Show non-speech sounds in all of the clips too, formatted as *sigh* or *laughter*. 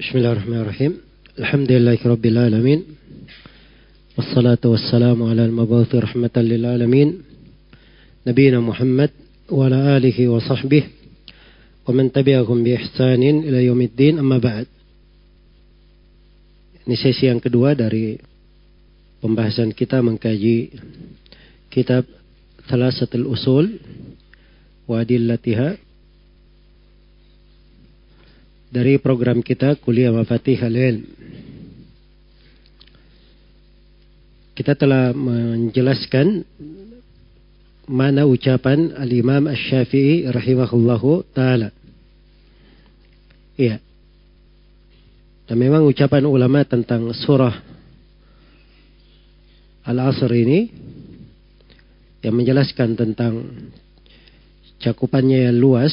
بسم الله الرحمن الرحيم الحمد لله رب العالمين والصلاة والسلام على المبعوث رحمة للعالمين نبينا محمد وعلى آله وصحبه ومن تبعهم بإحسان إلى يوم الدين أما بعد Ini أن yang kedua dari pembahasan kita mengkaji kitab Thalassatul Usul wa dari program kita Kuliah Mafatih Halil. Kita telah menjelaskan mana ucapan Al-Imam Asy-Syafi'i rahimahullahu taala. Iya. Dan memang ucapan ulama tentang surah Al-Asr ini yang menjelaskan tentang cakupannya yang luas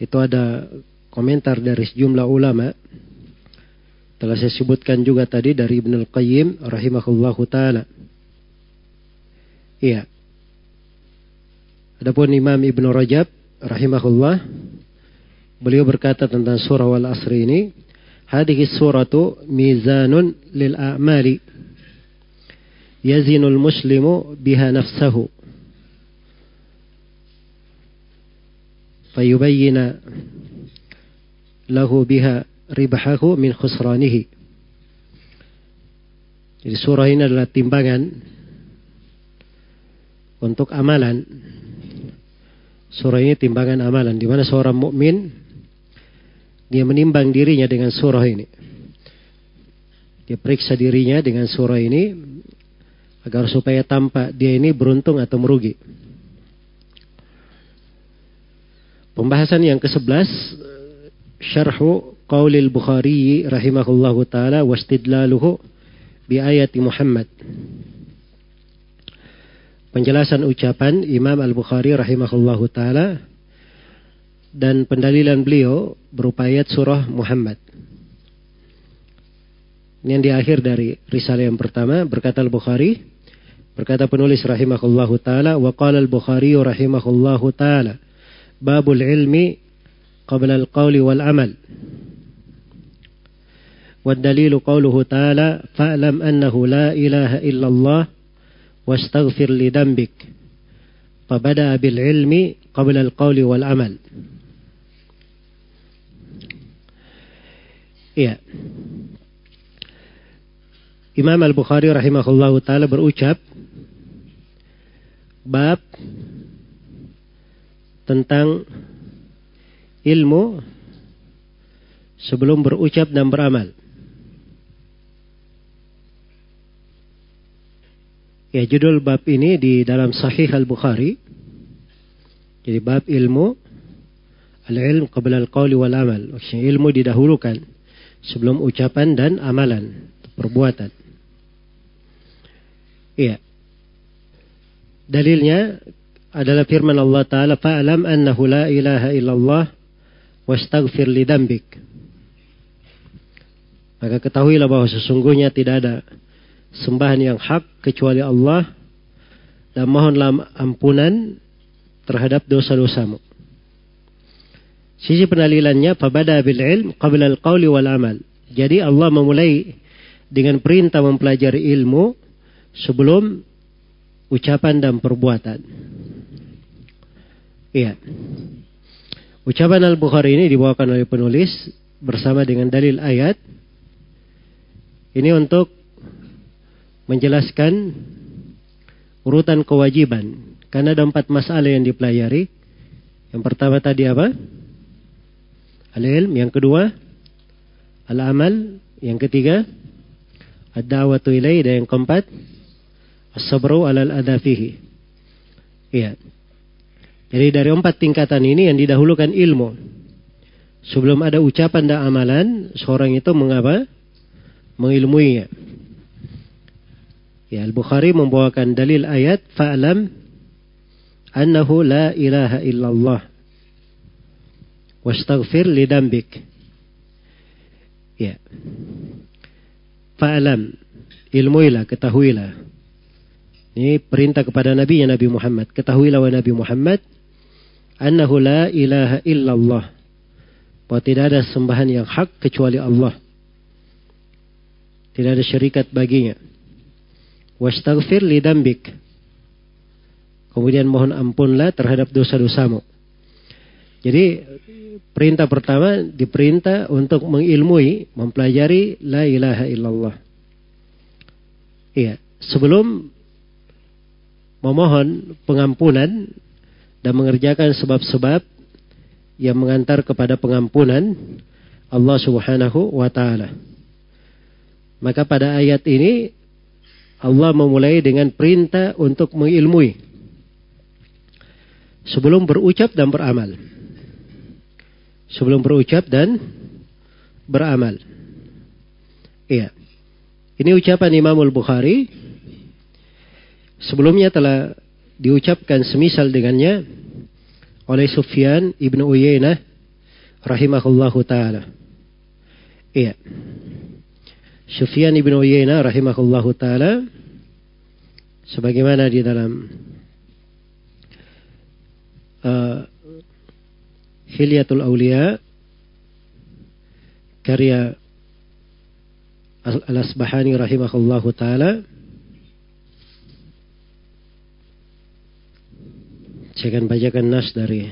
itu ada komentar dari sejumlah ulama telah saya sebutkan juga tadi dari Ibnu qayyim rahimahullahu taala. Iya. Adapun Imam Ibnu Rajab rahimahullah beliau berkata tentang surah Al Asri ini, hadhihi suratu mizanun lil a'mali. Yazinul muslimu biha nafsahu فيبين له بها ribahahu min khusranihi. Jadi surah ini adalah timbangan untuk amalan. Surah ini timbangan amalan di mana seorang mukmin dia menimbang dirinya dengan surah ini. Dia periksa dirinya dengan surah ini agar supaya tampak dia ini beruntung atau merugi. Pembahasan yang ke-11 Syarhu Qaulil Bukhari rahimahullahu taala wastidlaluhu bi ayati Muhammad. Penjelasan ucapan Imam Al-Bukhari rahimahullahu taala dan pendalilan beliau berupa ayat surah Muhammad. Ini yang di akhir dari risalah yang pertama berkata Al-Bukhari berkata penulis rahimahullahu taala wa qala Al-Bukhari rahimahullahu taala باب العلم قبل القول والعمل والدليل قوله تعالى فاعلم أنه لا إله إلا الله واستغفر لذنبك فبدأ بالعلم قبل القول والعمل Iya. Imam Al-Bukhari rahimahullahu taala berucap bab tentang ilmu sebelum berucap dan beramal. Ya judul bab ini di dalam Sahih Al-Bukhari. Jadi bab ilmu al-ilm qabla al-qawli wal amal. Maksudnya ilmu didahulukan sebelum ucapan dan amalan, perbuatan. Iya. Dalilnya adalah firman Allah Ta'ala fa'alam annahu la ilaha illallah wastaghfir li maka ketahuilah bahwa sesungguhnya tidak ada sembahan yang hak kecuali Allah dan mohonlah ampunan terhadap dosa-dosamu sisi penalilannya fabada bil ilm qabla al qawli wal amal jadi Allah memulai dengan perintah mempelajari ilmu sebelum ucapan dan perbuatan. Iya. Ucapan Al-Bukhari ini dibawakan oleh penulis bersama dengan dalil ayat. Ini untuk menjelaskan urutan kewajiban. Karena ada empat masalah yang dipelajari. Yang pertama tadi apa? Al-ilm. Yang kedua, al-amal. Yang ketiga, ad-da'watu ilaih. Dan yang keempat, as-sabru alal adafihi. Iya. Iya. Jadi dari empat tingkatan ini yang didahulukan ilmu. Sebelum ada ucapan dan amalan, seorang itu mengapa? Mengilmuinya. Ya, Al-Bukhari membawakan dalil ayat Fa'alam annahu la ilaha illallah wastaghfir lidambik. Ya. Fa'lam ilmuilah, ketahuilah. Ini perintah kepada Nabi ya Nabi Muhammad. Ketahuilah wahai Nabi Muhammad annahu la ilaha illallah. Bahwa tidak ada sembahan yang hak kecuali Allah. Tidak ada syarikat baginya. Wastaghfir li dambik. Kemudian mohon ampunlah terhadap dosa-dosamu. Jadi perintah pertama diperintah untuk mengilmui, mempelajari la ilaha illallah. Iya, sebelum memohon pengampunan dan mengerjakan sebab-sebab yang mengantar kepada pengampunan Allah Subhanahu wa taala. Maka pada ayat ini Allah memulai dengan perintah untuk mengilmui sebelum berucap dan beramal. Sebelum berucap dan beramal. Iya. Ini ucapan Imamul Bukhari. Sebelumnya telah diucapkan semisal dengannya oleh Sufyan ibnu Uyainah rahimahullahu taala. Iya. Sufyan ibnu Uyainah rahimahullahu taala sebagaimana di dalam uh, Hilyatul Aulia karya Al-Asbahani rahimahullahu taala Saya akan bacakan nas dari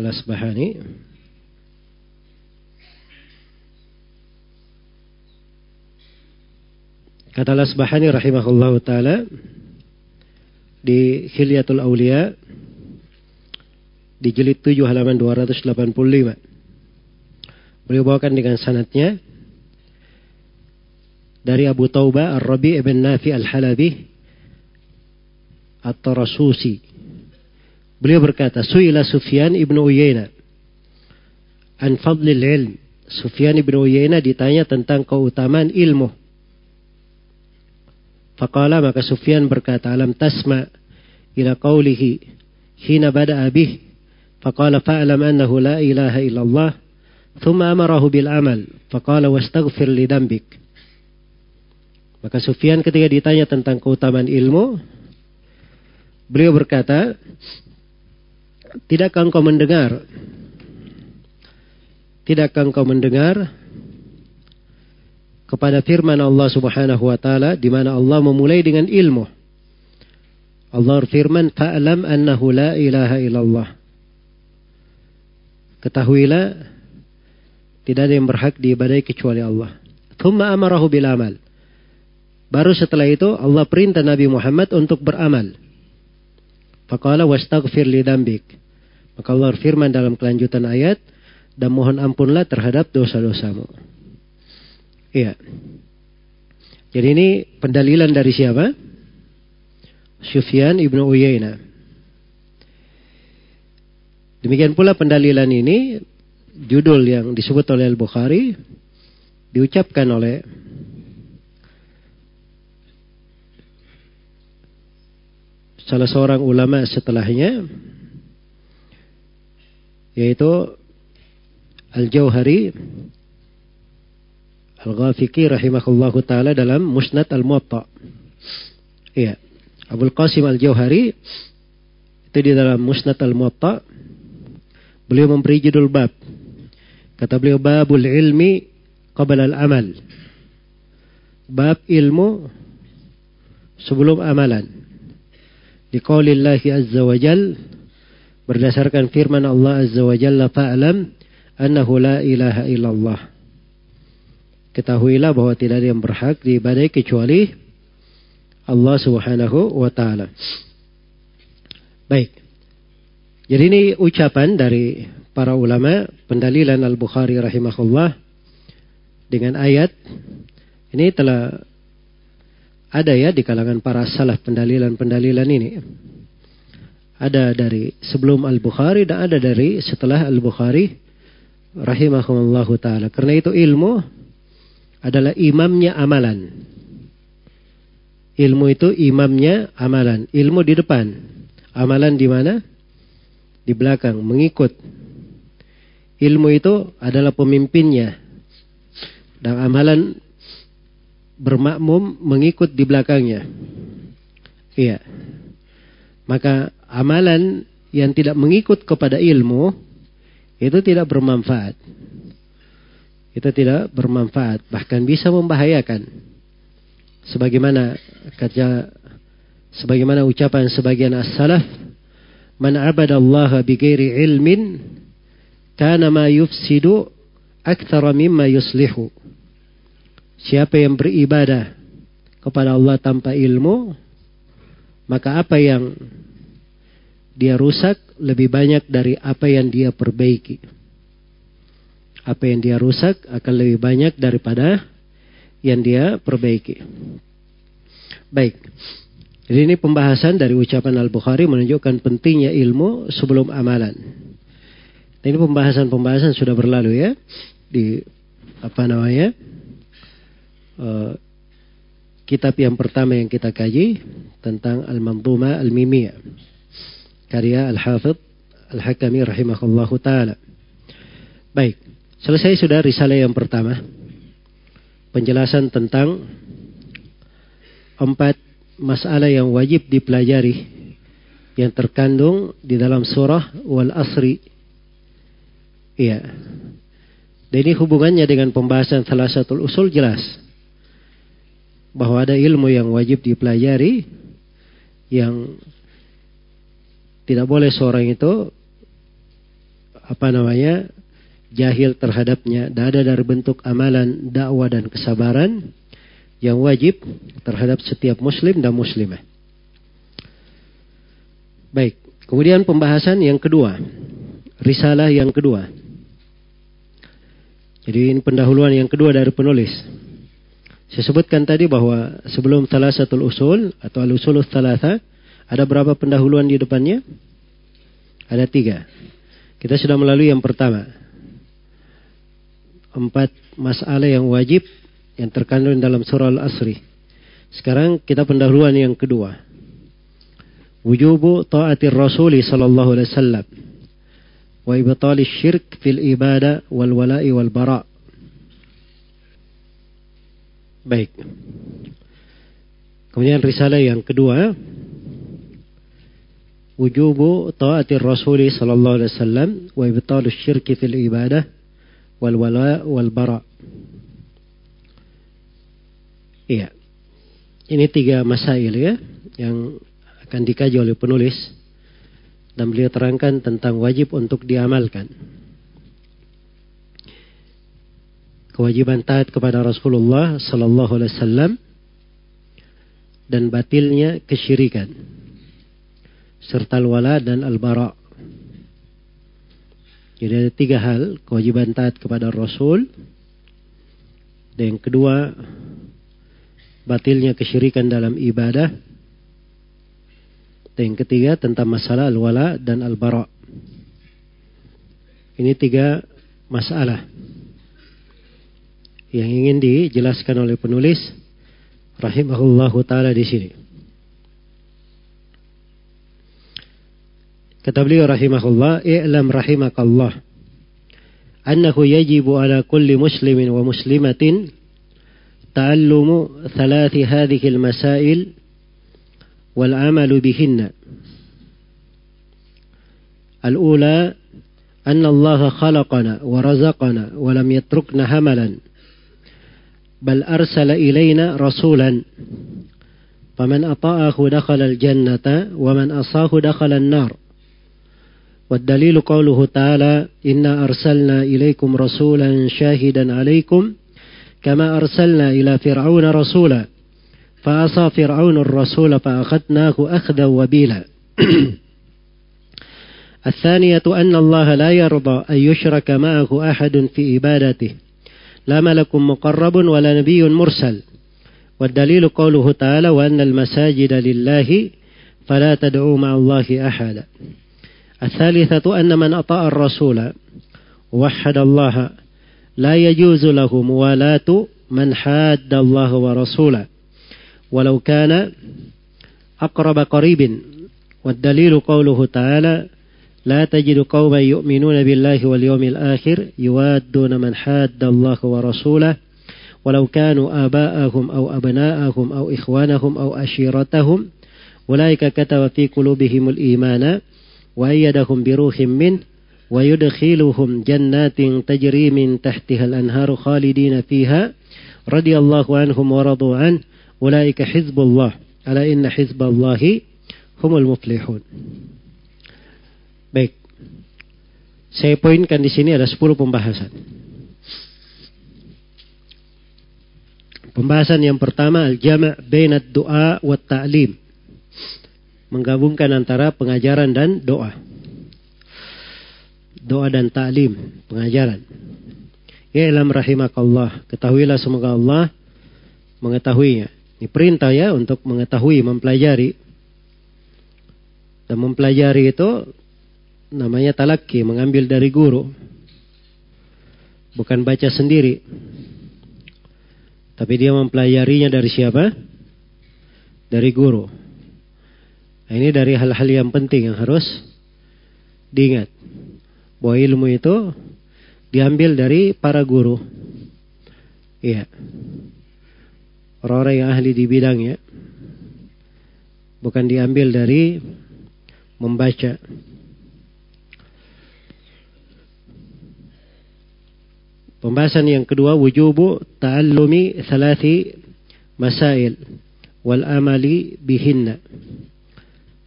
Al-Asbahani Kata Al-Asbahani rahimahullah taala di Khilyatul Aulia di jilid 7 halaman 285. Beliau bawakan dengan sanatnya dari Abu Tauba Ar-Rabi' ibn Nafi Al-Halabi At-Tarasusi. Beliau berkata, Su'ila Sufyan ibnu Uyayna. An fadlil ilm. Sufyan ibnu Uyayna ditanya tentang keutamaan ilmu. Faqala maka Sufyan berkata, Alam tasma ila qawlihi hina bada'a bih. Faqala fa'alam annahu la ilaha illallah. Thumma amarahu bil amal. Faqala wastaghfir li dambik. Maka Sufyan ketika ditanya tentang keutamaan ilmu, Beliau berkata, Tidakkah engkau mendengar? Tidakkah engkau mendengar kepada firman Allah Subhanahu wa taala di mana Allah memulai dengan ilmu. Allah firman, "Fa'lam annahu la ilaha illallah." Ketahuilah tidak ada yang berhak diibadai kecuali Allah. Thumma amarahu bil amal. Baru setelah itu Allah perintah Nabi Muhammad untuk beramal. Faqala wastaghfir li dambik. Maka Allah firman dalam kelanjutan ayat, dan mohon ampunlah terhadap dosa-dosamu. Iya. Jadi ini pendalilan dari siapa? Sufyan ibnu Uyainah. Demikian pula pendalilan ini judul yang disebut oleh Al-Bukhari diucapkan oleh salah seorang ulama setelahnya yaitu Al-Jauhari Al-Ghafiqi rahimahullahu taala dalam Musnad Al-Muwatta. Iya. Abdul Qasim Al-Jauhari itu di dalam Musnad Al-Muwatta beliau memberi judul bab. Kata beliau babul ilmi qabla al-amal. Bab ilmu sebelum amalan di liqaulillahi azza wa jal berdasarkan firman Allah azza wa jalla fa'lam annahu la ilaha illallah ketahuilah bahwa tidak ada yang berhak diibadai kecuali Allah subhanahu wa ta'ala baik jadi ini ucapan dari para ulama pendalilan Al-Bukhari rahimahullah dengan ayat ini telah ada ya di kalangan para salah pendalilan-pendalilan ini. Ada dari sebelum Al-Bukhari dan ada dari setelah Al-Bukhari rahimahumallahu taala. Karena itu ilmu adalah imamnya amalan. Ilmu itu imamnya amalan. Ilmu di depan. Amalan di mana? Di belakang, mengikut. Ilmu itu adalah pemimpinnya. Dan amalan bermakmum mengikut di belakangnya. Iya. Maka amalan yang tidak mengikut kepada ilmu itu tidak bermanfaat. Itu tidak bermanfaat, bahkan bisa membahayakan. Sebagaimana kata sebagaimana ucapan sebagian as-salaf, "Man 'abada Allah bi ilmin kana ma yufsidu aktsara mimma yuslihu." Siapa yang beribadah kepada Allah tanpa ilmu, maka apa yang dia rusak lebih banyak dari apa yang dia perbaiki. Apa yang dia rusak akan lebih banyak daripada yang dia perbaiki. Baik. Jadi ini pembahasan dari ucapan Al-Bukhari menunjukkan pentingnya ilmu sebelum amalan. Ini pembahasan-pembahasan sudah berlalu ya di apa namanya? Eh, kitab yang pertama yang kita kaji tentang Al-Manzuma Al-Mimiyah karya Al-Hafidh Al-Hakami rahimahullahu taala. Baik, selesai sudah risalah yang pertama. Penjelasan tentang empat masalah yang wajib dipelajari yang terkandung di dalam surah Wal Asri. Iya. Dan ini hubungannya dengan pembahasan salah satu usul jelas bahwa ada ilmu yang wajib dipelajari yang tidak boleh seorang itu apa namanya jahil terhadapnya dan ada dari bentuk amalan dakwah dan kesabaran yang wajib terhadap setiap muslim dan muslimah. Baik, kemudian pembahasan yang kedua, risalah yang kedua. Jadi ini pendahuluan yang kedua dari penulis. Saya sebutkan tadi bahwa sebelum satu usul atau al-usulul satu ada berapa pendahuluan di depannya? Ada tiga. Kita sudah melalui yang pertama. Empat masalah yang wajib yang terkandung dalam surah Al-Asri. Sekarang kita pendahuluan yang kedua. Wujubu ta'atir rasuli sallallahu alaihi wasallam wa ibtali syirk fil ibadah wal wala'i wal bara'. Baik. Kemudian risalah yang kedua. Wujubu ta'atir Rasul sallallahu alaihi wasallam wa ibtalu syirki fil ibadah wal wala wal bara. Iya. Ini tiga masail ya yang akan dikaji oleh penulis dan beliau terangkan tentang wajib untuk diamalkan. kewajiban taat kepada Rasulullah sallallahu alaihi wasallam dan batilnya kesyirikan serta al-wala dan al-bara. Jadi ada tiga hal, kewajiban taat kepada Rasul dan yang kedua batilnya kesyirikan dalam ibadah dan yang ketiga tentang masalah al-wala dan al-bara. Ini tiga masalah. yang ingin dijelaskan oleh penulis rahimahullahu taala di sini. Kata beliau rahimahullah, "I'lam rahimakallah annahu yajibu ala kulli muslimin wa muslimatin ta'allumu thalathi hadhihi al-masail wal 'amalu bihinna." الأولى أن الله خلقنا ورزقنا ولم يتركنا هملا بل أرسل إلينا رسولا فمن أطاءه دخل الجنة ومن أصاه دخل النار والدليل قوله تعالى إنا أرسلنا إليكم رسولا شاهدا عليكم كما أرسلنا إلى فرعون رسولا فأصى فرعون الرسول فأخذناه أخذا وبيلا *clears throat* الثانية أن الله لا يرضى أن يشرك معه أحد في عبادته لا ملك مقرب ولا نبي مرسل والدليل قوله تعالى وأن المساجد لله فلا تدعوا مع الله أحدا الثالثة أن من أطاع الرسول ووحد الله لا يجوز له موالاة من حاد الله ورسوله ولو كان أقرب قريب والدليل قوله تعالى لا تجد قوما يؤمنون بالله واليوم الآخر يوادون من حاد الله ورسوله ولو كانوا آباءهم أو أبناءهم أو إخوانهم أو أشيرتهم أولئك كتب في قلوبهم الإيمان وأيدهم بروح منه ويدخلهم جنات تجري من تحتها الأنهار خالدين فيها رضي الله عنهم ورضوا عنه أولئك حزب الله ألا إن حزب الله هم المفلحون Saya poinkan di sini ada 10 pembahasan. Pembahasan yang pertama al-jama' bainad doa wa ta'lim. Menggabungkan antara pengajaran dan doa. Doa dan ta'lim, pengajaran. Ya ilam rahimakallah, ketahuilah semoga Allah mengetahuinya. Ini perintah ya untuk mengetahui, mempelajari. Dan mempelajari itu namanya talaki mengambil dari guru bukan baca sendiri tapi dia mempelajarinya dari siapa dari guru nah, ini dari hal-hal yang penting yang harus diingat bahwa ilmu itu diambil dari para guru iya orang-orang yang ahli di bidangnya bukan diambil dari membaca Pembahasan yang kedua wujubu ta'allumi thalathi masail wal amali bihinna.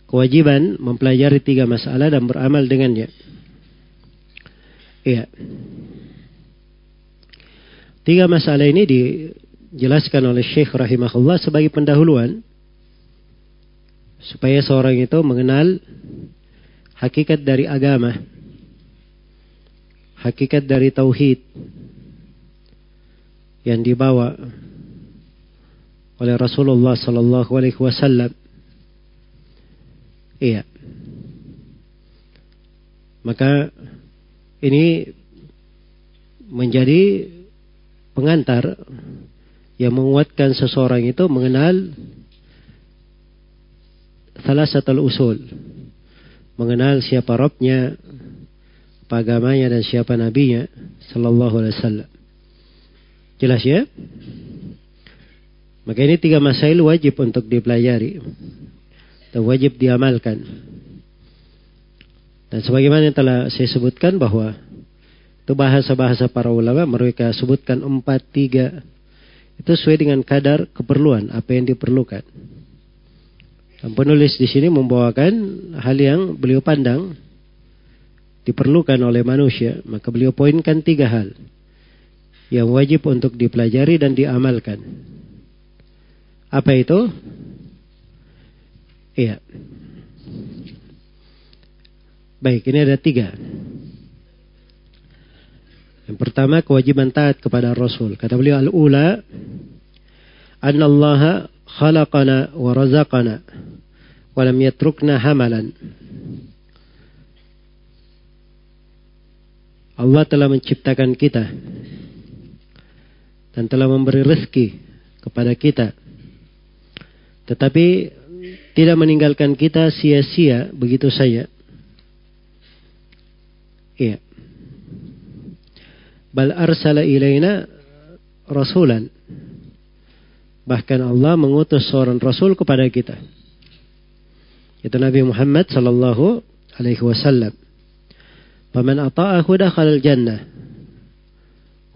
Kewajiban mempelajari tiga masalah dan beramal dengannya. Iya. Tiga masalah ini dijelaskan oleh Syekh rahimahullah sebagai pendahuluan supaya seorang itu mengenal hakikat dari agama, hakikat dari tauhid, yang dibawa oleh Rasulullah sallallahu alaihi wasallam. Iya. Maka ini menjadi pengantar yang menguatkan seseorang itu mengenal salah satu usul. Mengenal siapa Rabbnya, apa agamanya dan siapa nabinya sallallahu alaihi wasallam. Jelas ya? Maka ini tiga masail wajib untuk dipelajari. Atau wajib diamalkan. Dan sebagaimana yang telah saya sebutkan bahwa itu bahasa-bahasa para ulama mereka sebutkan empat tiga itu sesuai dengan kadar keperluan apa yang diperlukan. Dan penulis di sini membawakan hal yang beliau pandang diperlukan oleh manusia, maka beliau poinkan tiga hal yang wajib untuk dipelajari dan diamalkan. Apa itu? Iya. Baik, ini ada tiga. Yang pertama kewajiban taat kepada Rasul. Kata beliau al-ula anna Allah khalaqana wa razaqana wa lam yatrukna hamalan. Allah telah menciptakan kita dan telah memberi rezeki kepada kita. Tetapi tidak meninggalkan kita sia-sia begitu saja. Iya. Bal arsala ilaina rasulan. Bahkan Allah mengutus seorang rasul kepada kita. Itu Nabi Muhammad sallallahu alaihi wasallam. Paman ata'ahu dakhala al-jannah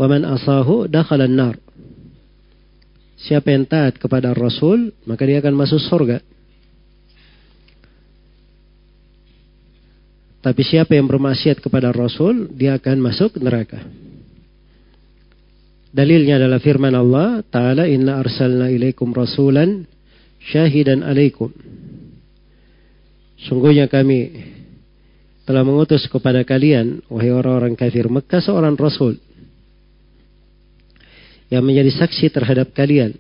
Waman asahu dakhalan nar. Siapa yang taat kepada Rasul, maka dia akan masuk surga. Tapi siapa yang bermaksiat kepada Rasul, dia akan masuk neraka. Dalilnya adalah firman Allah Ta'ala inna arsalna ilaikum rasulan syahidan alaikum. Sungguhnya kami telah mengutus kepada kalian, wahai orang-orang kafir Mekah, seorang Rasul yang menjadi saksi terhadap kalian.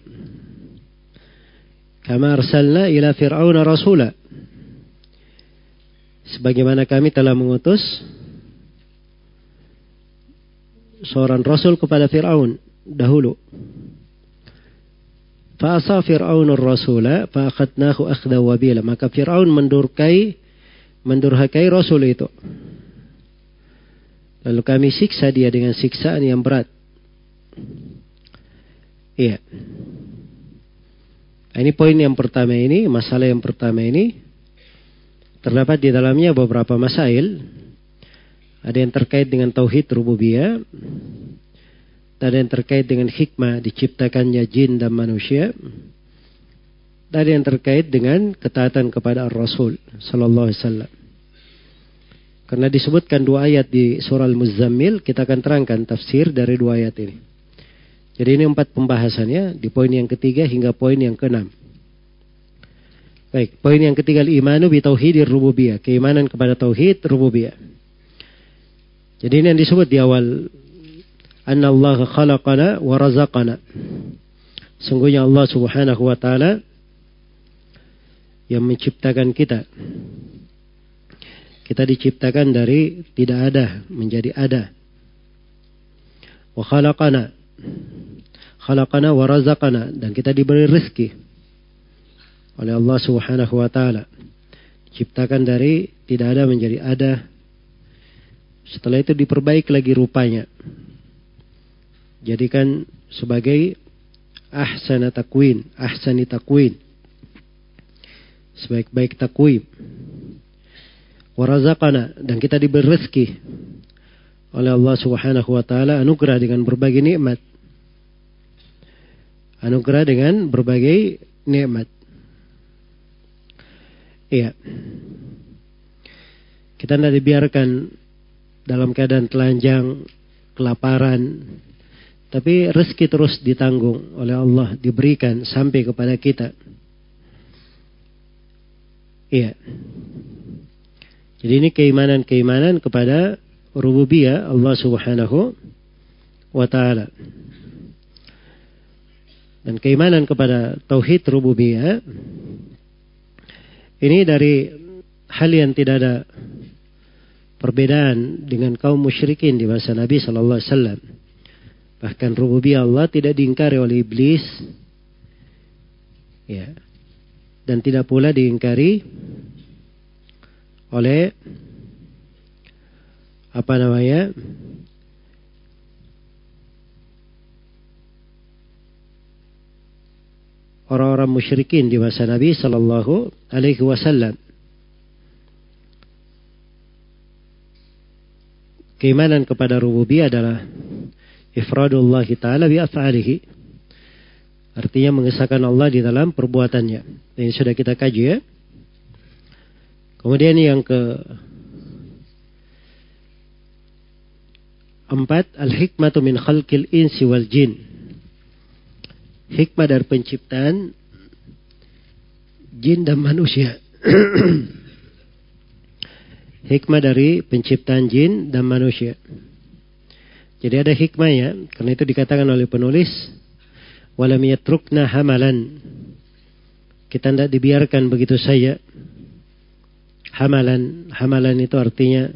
Kama arsalna ila Firaun rasula. Sebagaimana kami telah mengutus seorang rasul kepada Fir'aun dahulu. Fa'asa Fir'aunur rasula fa'akhadnahu akhda wabila. Maka Fir'aun mendurkai mendurhakai rasul itu. Lalu kami siksa dia dengan siksaan yang berat. Iya. Nah, ini poin yang pertama ini, masalah yang pertama ini terdapat di dalamnya beberapa masail. Ada yang terkait dengan tauhid rububiyah, ada yang terkait dengan hikmah diciptakannya jin dan manusia, ada yang terkait dengan ketaatan kepada Rasul Sallallahu Alaihi Wasallam. Karena disebutkan dua ayat di surah al muzzammil kita akan terangkan tafsir dari dua ayat ini. Jadi ini empat pembahasannya di poin yang ketiga hingga poin yang keenam. Baik, poin yang ketiga imanu bi tauhidir rububiyah, keimanan kepada tauhid rububiyah. Jadi ini yang disebut di awal anna Allah khalaqana wa razaqana. Sungguhnya Allah Subhanahu wa taala yang menciptakan kita. Kita diciptakan dari tidak ada menjadi ada. Wa khalaqana khalaqana wa razaqana dan kita diberi rezeki oleh Allah Subhanahu wa taala. Diciptakan dari tidak ada menjadi ada. Setelah itu diperbaiki lagi rupanya. Jadikan sebagai ahsana takwin, ahsani takwin. Sebaik-baik takwim. Warazakana dan kita diberi rezeki oleh Allah Subhanahu wa taala anugerah dengan berbagai nikmat anugerah dengan berbagai nikmat. Iya. Kita tidak dibiarkan dalam keadaan telanjang, kelaparan, tapi rezeki terus ditanggung oleh Allah, diberikan sampai kepada kita. Iya. Jadi ini keimanan-keimanan kepada rububiyah Allah Subhanahu wa taala dan keimanan kepada tauhid rububiyah ini dari hal yang tidak ada perbedaan dengan kaum musyrikin di masa Nabi Sallallahu Alaihi Wasallam. Bahkan rububiyah Allah tidak diingkari oleh iblis, ya, dan tidak pula diingkari oleh apa namanya orang-orang musyrikin di masa Nabi Sallallahu Alaihi Wasallam. Keimanan kepada rububiyah adalah ifradullah taala bi af'alihi. Artinya mengesahkan Allah di dalam perbuatannya. Ini sudah kita kaji ya. Kemudian yang ke empat al hikmatu min khalqil insi wal jin hikmah dari penciptaan jin dan manusia. *clears throat* hikmah dari penciptaan jin dan manusia. Jadi ada hikmah ya, karena itu dikatakan oleh penulis, walam yatrukna hamalan. Kita tidak dibiarkan begitu saja. Hamalan, hamalan itu artinya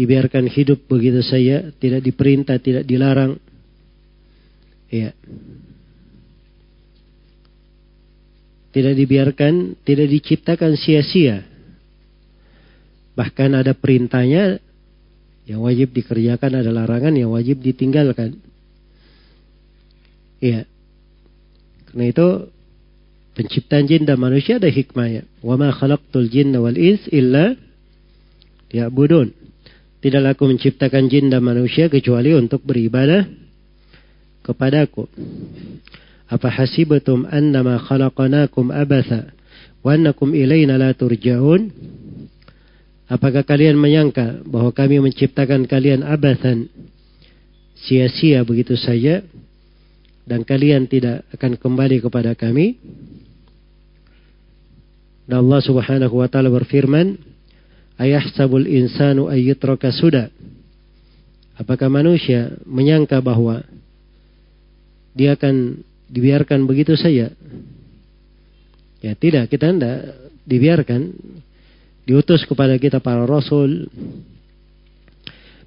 dibiarkan hidup begitu saja, tidak diperintah, tidak dilarang. Iya. tidak dibiarkan, tidak diciptakan sia-sia. Bahkan ada perintahnya yang wajib dikerjakan, ada larangan yang wajib ditinggalkan. Iya. Karena itu penciptaan jin dan manusia ada hikmahnya. Wa ma khalaqtul jinna wal ins illa liya'budun. Tidaklah aku menciptakan jin dan manusia kecuali untuk beribadah kepadaku. أفحسبتم أنما خلقناكم أبثا وأنكم إلينا لا ترجعون Apakah kalian menyangka bahwa kami menciptakan kalian abathan sia-sia begitu saja dan kalian tidak akan kembali kepada kami? Dan Allah Subhanahu wa taala berfirman, "Ayahsabul insanu ayyatraka suda?" Apakah manusia menyangka bahwa dia akan dibiarkan begitu saja. Ya tidak, kita tidak dibiarkan. Diutus kepada kita para rasul.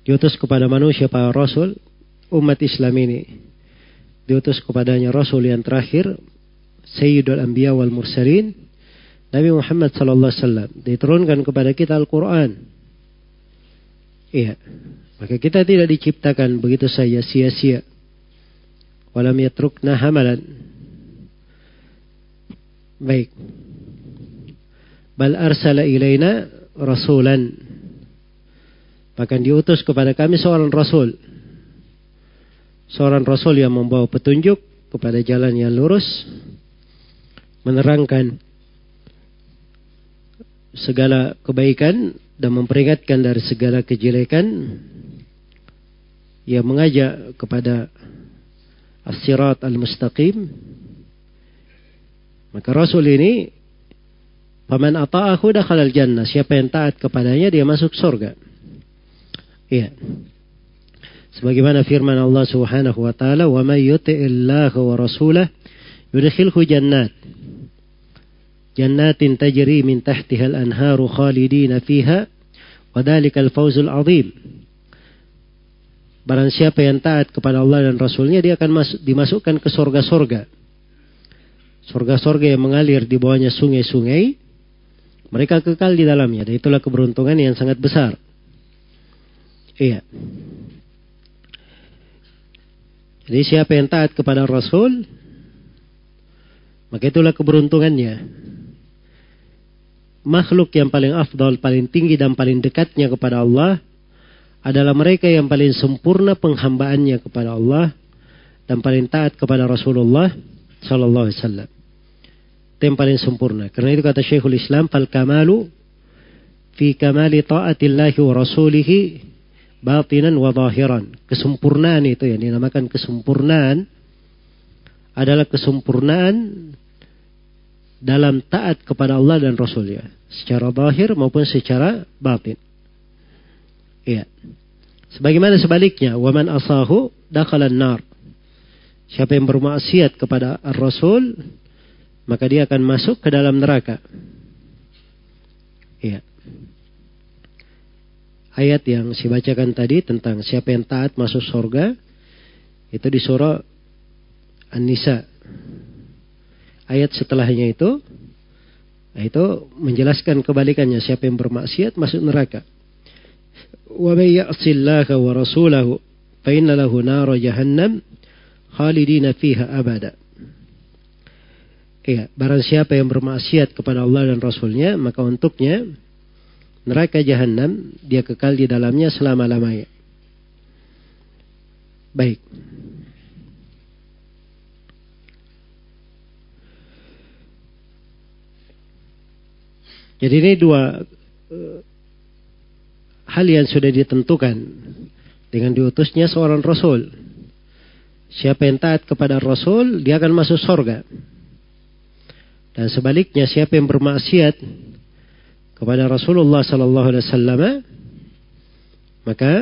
Diutus kepada manusia para rasul. Umat Islam ini. Diutus kepadanya rasul yang terakhir. Sayyidul Anbiya wal Mursalin. Nabi Muhammad sallallahu alaihi wasallam diturunkan kepada kita Al-Qur'an. Iya. Maka kita tidak diciptakan begitu saja sia-sia walam yatrukna hamalan baik bal arsala ilaina rasulan bahkan diutus kepada kami seorang rasul seorang rasul yang membawa petunjuk kepada jalan yang lurus menerangkan segala kebaikan dan memperingatkan dari segala kejelekan yang mengajak kepada as-sirat al-mustaqim maka Rasul ini Paman ata'ahu dakhalal jannah. Siapa yang taat kepadanya dia masuk surga. Iya. Sebagaimana firman Allah Subhanahu wa taala, "Wa may yuti'illah wa rasulah yudkhilhu jannat." Jannatin tajri min tahtiha al-anharu khalidina fiha wa dhalikal fawzul 'azim. Barang siapa yang taat kepada Allah dan Rasulnya, dia akan masuk, dimasukkan ke sorga-sorga. Sorga-sorga yang mengalir di bawahnya sungai-sungai, mereka kekal di dalamnya. Dan itulah keberuntungan yang sangat besar. Iya. Jadi siapa yang taat kepada Rasul, maka itulah keberuntungannya. Makhluk yang paling afdol, paling tinggi dan paling dekatnya kepada Allah adalah mereka yang paling sempurna penghambaannya kepada Allah dan paling taat kepada Rasulullah sallallahu alaihi wasallam. Itu yang paling sempurna. Karena itu kata Syekhul Islam, "Fal kamalu fi kamali ta'atillahi wa rasulihi batinan wa zahiran." Kesempurnaan itu yang dinamakan kesempurnaan adalah kesempurnaan dalam taat kepada Allah dan Rasulnya secara zahir maupun secara batin. Ya. Sebagaimana sebaliknya, waman asahu dakhalan nar. Siapa yang bermaksiat kepada Rasul, maka dia akan masuk ke dalam neraka. Ya. Ayat yang saya bacakan tadi tentang siapa yang taat masuk surga itu di surah An-Nisa. Ayat setelahnya itu itu menjelaskan kebalikannya siapa yang bermaksiat masuk neraka. ومن يأص الله ورسوله فإن له نار جهنم خالدين فيها أبدا Ya, barang siapa yang bermaksiat kepada Allah dan Rasulnya, maka untuknya neraka jahanam dia kekal di dalamnya selama-lamanya. Baik. Jadi ini dua eh, hal yang sudah ditentukan dengan diutusnya seorang rasul. Siapa yang taat kepada rasul, dia akan masuk surga. Dan sebaliknya siapa yang bermaksiat kepada Rasulullah sallallahu alaihi wasallam, maka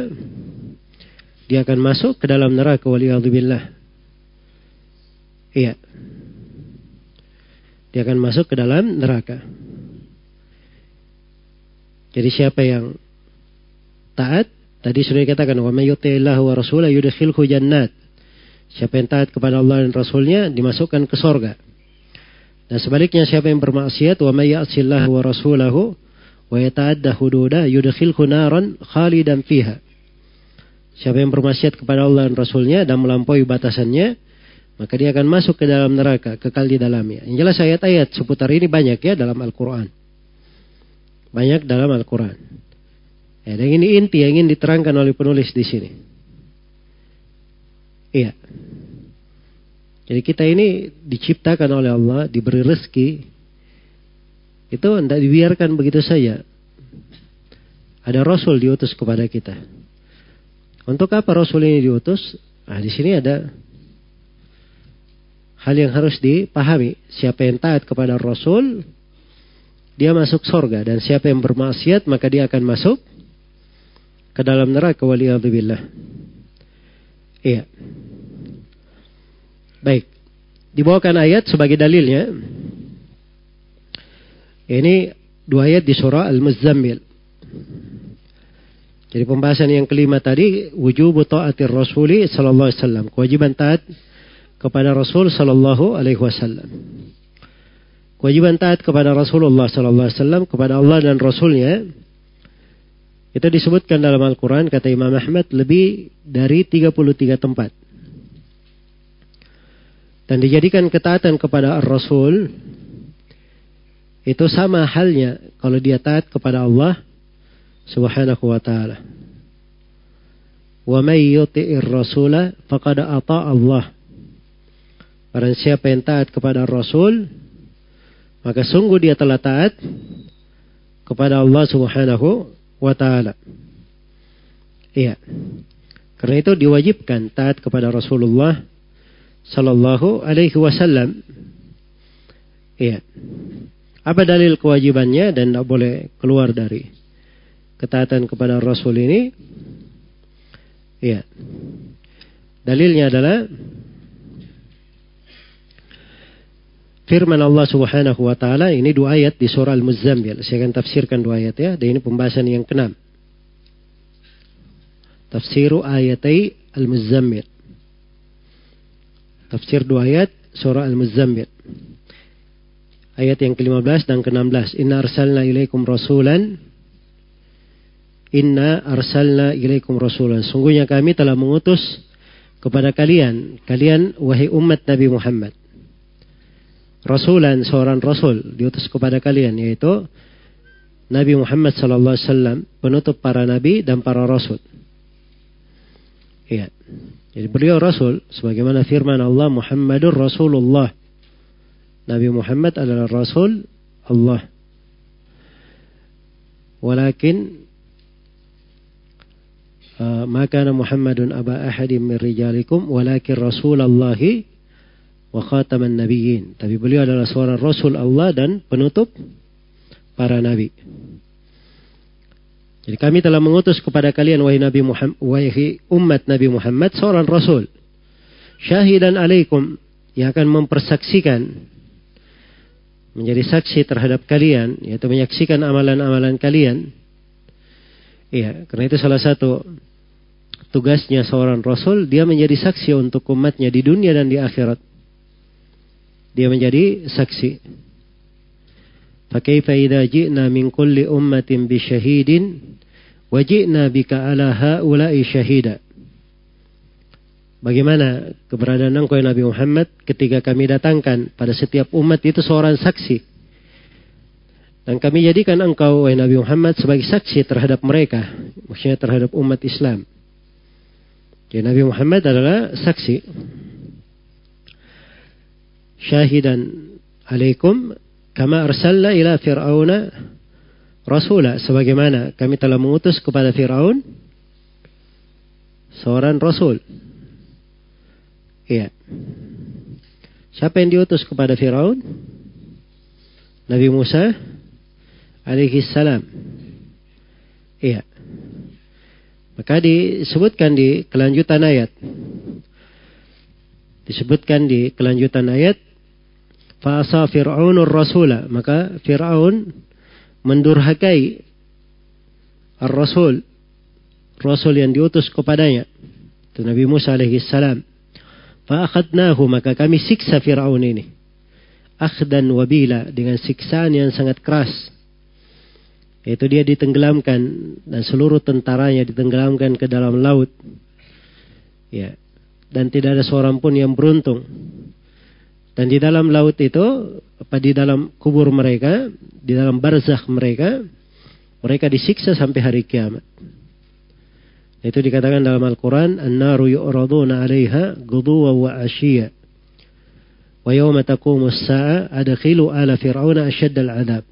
dia akan masuk ke dalam neraka waliyadzubillah. Iya. Dia akan masuk ke dalam neraka. Jadi siapa yang taat tadi sudah dikatakan wa may wa rasulahu yudkhilhu jannat. Siapa yang taat kepada Allah dan Rasulnya dimasukkan ke sorga. Dan sebaliknya siapa yang bermaksiat wa may wa rasulahu wa yata'adda hududa yudkhilhu naran khalidan fiha. Siapa yang bermaksiat kepada Allah dan Rasulnya dan melampaui batasannya, maka dia akan masuk ke dalam neraka, kekal di dalamnya. Yang jelas ayat-ayat seputar ini banyak ya dalam Al-Quran. Banyak dalam Al-Quran. Ya, dan ini inti yang ingin diterangkan oleh penulis di sini. Iya. Jadi kita ini diciptakan oleh Allah, diberi rezeki. Itu tidak dibiarkan begitu saja. Ada Rasul diutus kepada kita. Untuk apa Rasul ini diutus? Nah, di sini ada hal yang harus dipahami. Siapa yang taat kepada Rasul, dia masuk surga. Dan siapa yang bermaksiat, maka dia akan masuk ke dalam neraka waliyadzubillah. Iya. Baik. Dibawakan ayat sebagai dalilnya. Ini dua ayat di surah Al-Muzzammil. Jadi pembahasan yang kelima tadi wujubu taatir rasuli sallallahu alaihi wasallam, kewajiban taat kepada Rasul sallallahu alaihi wasallam. Kewajiban taat kepada Rasulullah sallallahu alaihi wasallam, kepada Allah dan Rasulnya itu disebutkan dalam Al-Quran, kata Imam Ahmad, lebih dari 33 tempat. Dan dijadikan ketaatan kepada rasul itu sama halnya kalau dia taat kepada Allah subhanahu wa ta'ala. وَمَنْ يُطِئِ الرَّسُولَ فَقَدَ أَطَاءَ اللَّهِ Barang siapa yang taat kepada Rasul, maka sungguh dia telah taat kepada Allah subhanahu wa taala. Iya. Karena itu diwajibkan taat kepada Rasulullah sallallahu alaihi wasallam. Iya. Apa dalil kewajibannya dan tidak boleh keluar dari ketaatan kepada Rasul ini? Iya. Dalilnya adalah firman Allah Subhanahu wa taala ini dua ayat di surah al muzzammil Saya akan tafsirkan dua ayat ya. Dan ini pembahasan yang keenam. Tafsiru ayatai al muzzammil Tafsir dua ayat surah al muzzammil Ayat yang ke-15 dan ke-16. Inna arsalna ilaikum rasulan Inna arsalna ilaikum rasulan. Sungguhnya kami telah mengutus kepada kalian, kalian wahai umat Nabi Muhammad rasulan seorang rasul diutus kepada kalian yaitu Nabi Muhammad sallallahu alaihi wasallam penutup para nabi dan para rasul. Iya. Jadi beliau rasul sebagaimana firman Allah Muhammadur Rasulullah. Nabi Muhammad adalah rasul Allah. Walakin uh, eh, maka Muhammadun aba ahadin min rijalikum walakin Rasulallahi wa khataman Tapi beliau adalah seorang rasul Allah dan penutup para nabi. Jadi kami telah mengutus kepada kalian wahai Nabi Muhammad, wahai umat Nabi Muhammad seorang rasul syahidan alaikum yang akan mempersaksikan menjadi saksi terhadap kalian yaitu menyaksikan amalan-amalan kalian. Iya, karena itu salah satu tugasnya seorang rasul dia menjadi saksi untuk umatnya di dunia dan di akhirat dia menjadi saksi. Fakaifa idza ji'na min kulli ummatin bi syahidin wa ji'na bika ala haula'i syahida. Bagaimana keberadaan engkau ya Nabi Muhammad ketika kami datangkan pada setiap umat itu seorang saksi. Dan kami jadikan engkau, wahai Nabi Muhammad, sebagai saksi terhadap mereka. Maksudnya terhadap umat Islam. Jadi ya Nabi Muhammad adalah saksi syahidan alaikum kama arsalna ila fir'auna rasula sebagaimana kami telah mengutus kepada Firaun seorang rasul. Iya. Siapa yang diutus kepada Firaun? Nabi Musa alaihi salam. Iya. Maka disebutkan di kelanjutan ayat. Disebutkan di kelanjutan ayat Fasa Fir'aunur rasulah Maka Fir'aun mendurhakai Ar-Rasul. Rasul yang diutus kepadanya. Itu Nabi Musa alaihi salam. Fa'akhadnahu maka kami siksa Fir'aun ini. Akhdan wabila dengan siksaan yang sangat keras. Itu dia ditenggelamkan dan seluruh tentaranya ditenggelamkan ke dalam laut. Ya. Dan tidak ada seorang pun yang beruntung dan di dalam laut itu, apa di dalam kubur mereka, di dalam barzakh mereka, mereka disiksa sampai hari kiamat. Itu dikatakan dalam Al-Quran, An-naru yu'raduna alaiha guduwa wa asyia. Wa yawma taqumu sa'a adakhilu ala fir'auna asyaddal adab.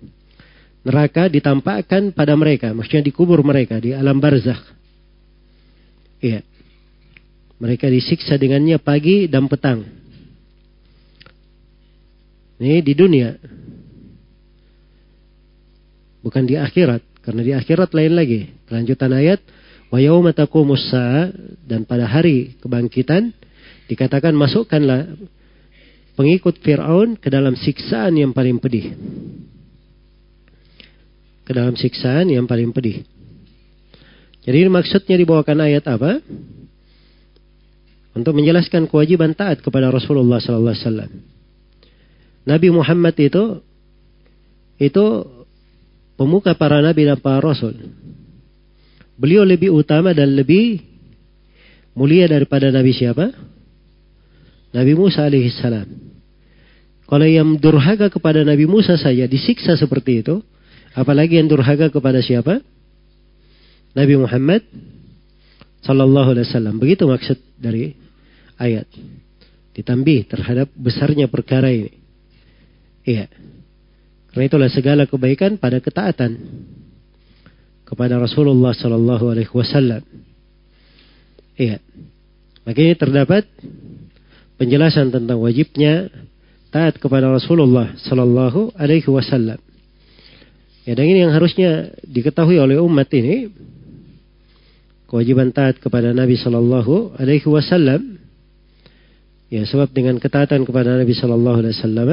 Neraka ditampakkan pada mereka, maksudnya dikubur mereka di alam barzakh. Iya. Mereka disiksa dengannya pagi dan petang. Ini di dunia. Bukan di akhirat. Karena di akhirat lain lagi. Kelanjutan ayat. Wa Musa Dan pada hari kebangkitan. Dikatakan masukkanlah pengikut Fir'aun ke dalam siksaan yang paling pedih. Ke dalam siksaan yang paling pedih. Jadi maksudnya dibawakan ayat apa? Untuk menjelaskan kewajiban taat kepada Rasulullah SAW. Nabi Muhammad itu itu pemuka para nabi dan para rasul. Beliau lebih utama dan lebih mulia daripada nabi siapa? Nabi Musa alaihissalam. Kalau yang durhaka kepada Nabi Musa saja disiksa seperti itu, apalagi yang durhaka kepada siapa? Nabi Muhammad sallallahu alaihi wasallam. Begitu maksud dari ayat. Ditambih terhadap besarnya perkara ini. Iya. Karena itulah segala kebaikan pada ketaatan kepada Rasulullah Sallallahu Alaihi Wasallam. Iya. Makanya terdapat penjelasan tentang wajibnya taat kepada Rasulullah Sallallahu Alaihi Wasallam. Ya, dan ini yang harusnya diketahui oleh umat ini kewajiban taat kepada Nabi Shallallahu Alaihi Wasallam. Ya, sebab dengan ketaatan kepada Nabi Shallallahu Alaihi Wasallam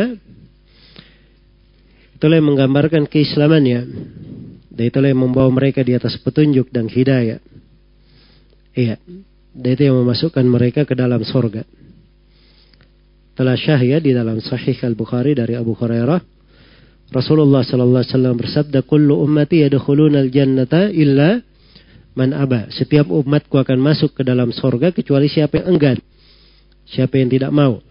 itulah yang menggambarkan keislamannya dan itulah yang membawa mereka di atas petunjuk dan hidayah iya dan itu yang memasukkan mereka ke dalam sorga. telah syahya di dalam sahih al-Bukhari dari Abu Hurairah Rasulullah sallallahu alaihi wasallam bersabda kullu ummati yadkhuluna al-jannata illa man aba setiap umatku akan masuk ke dalam surga kecuali siapa yang enggan siapa yang tidak mau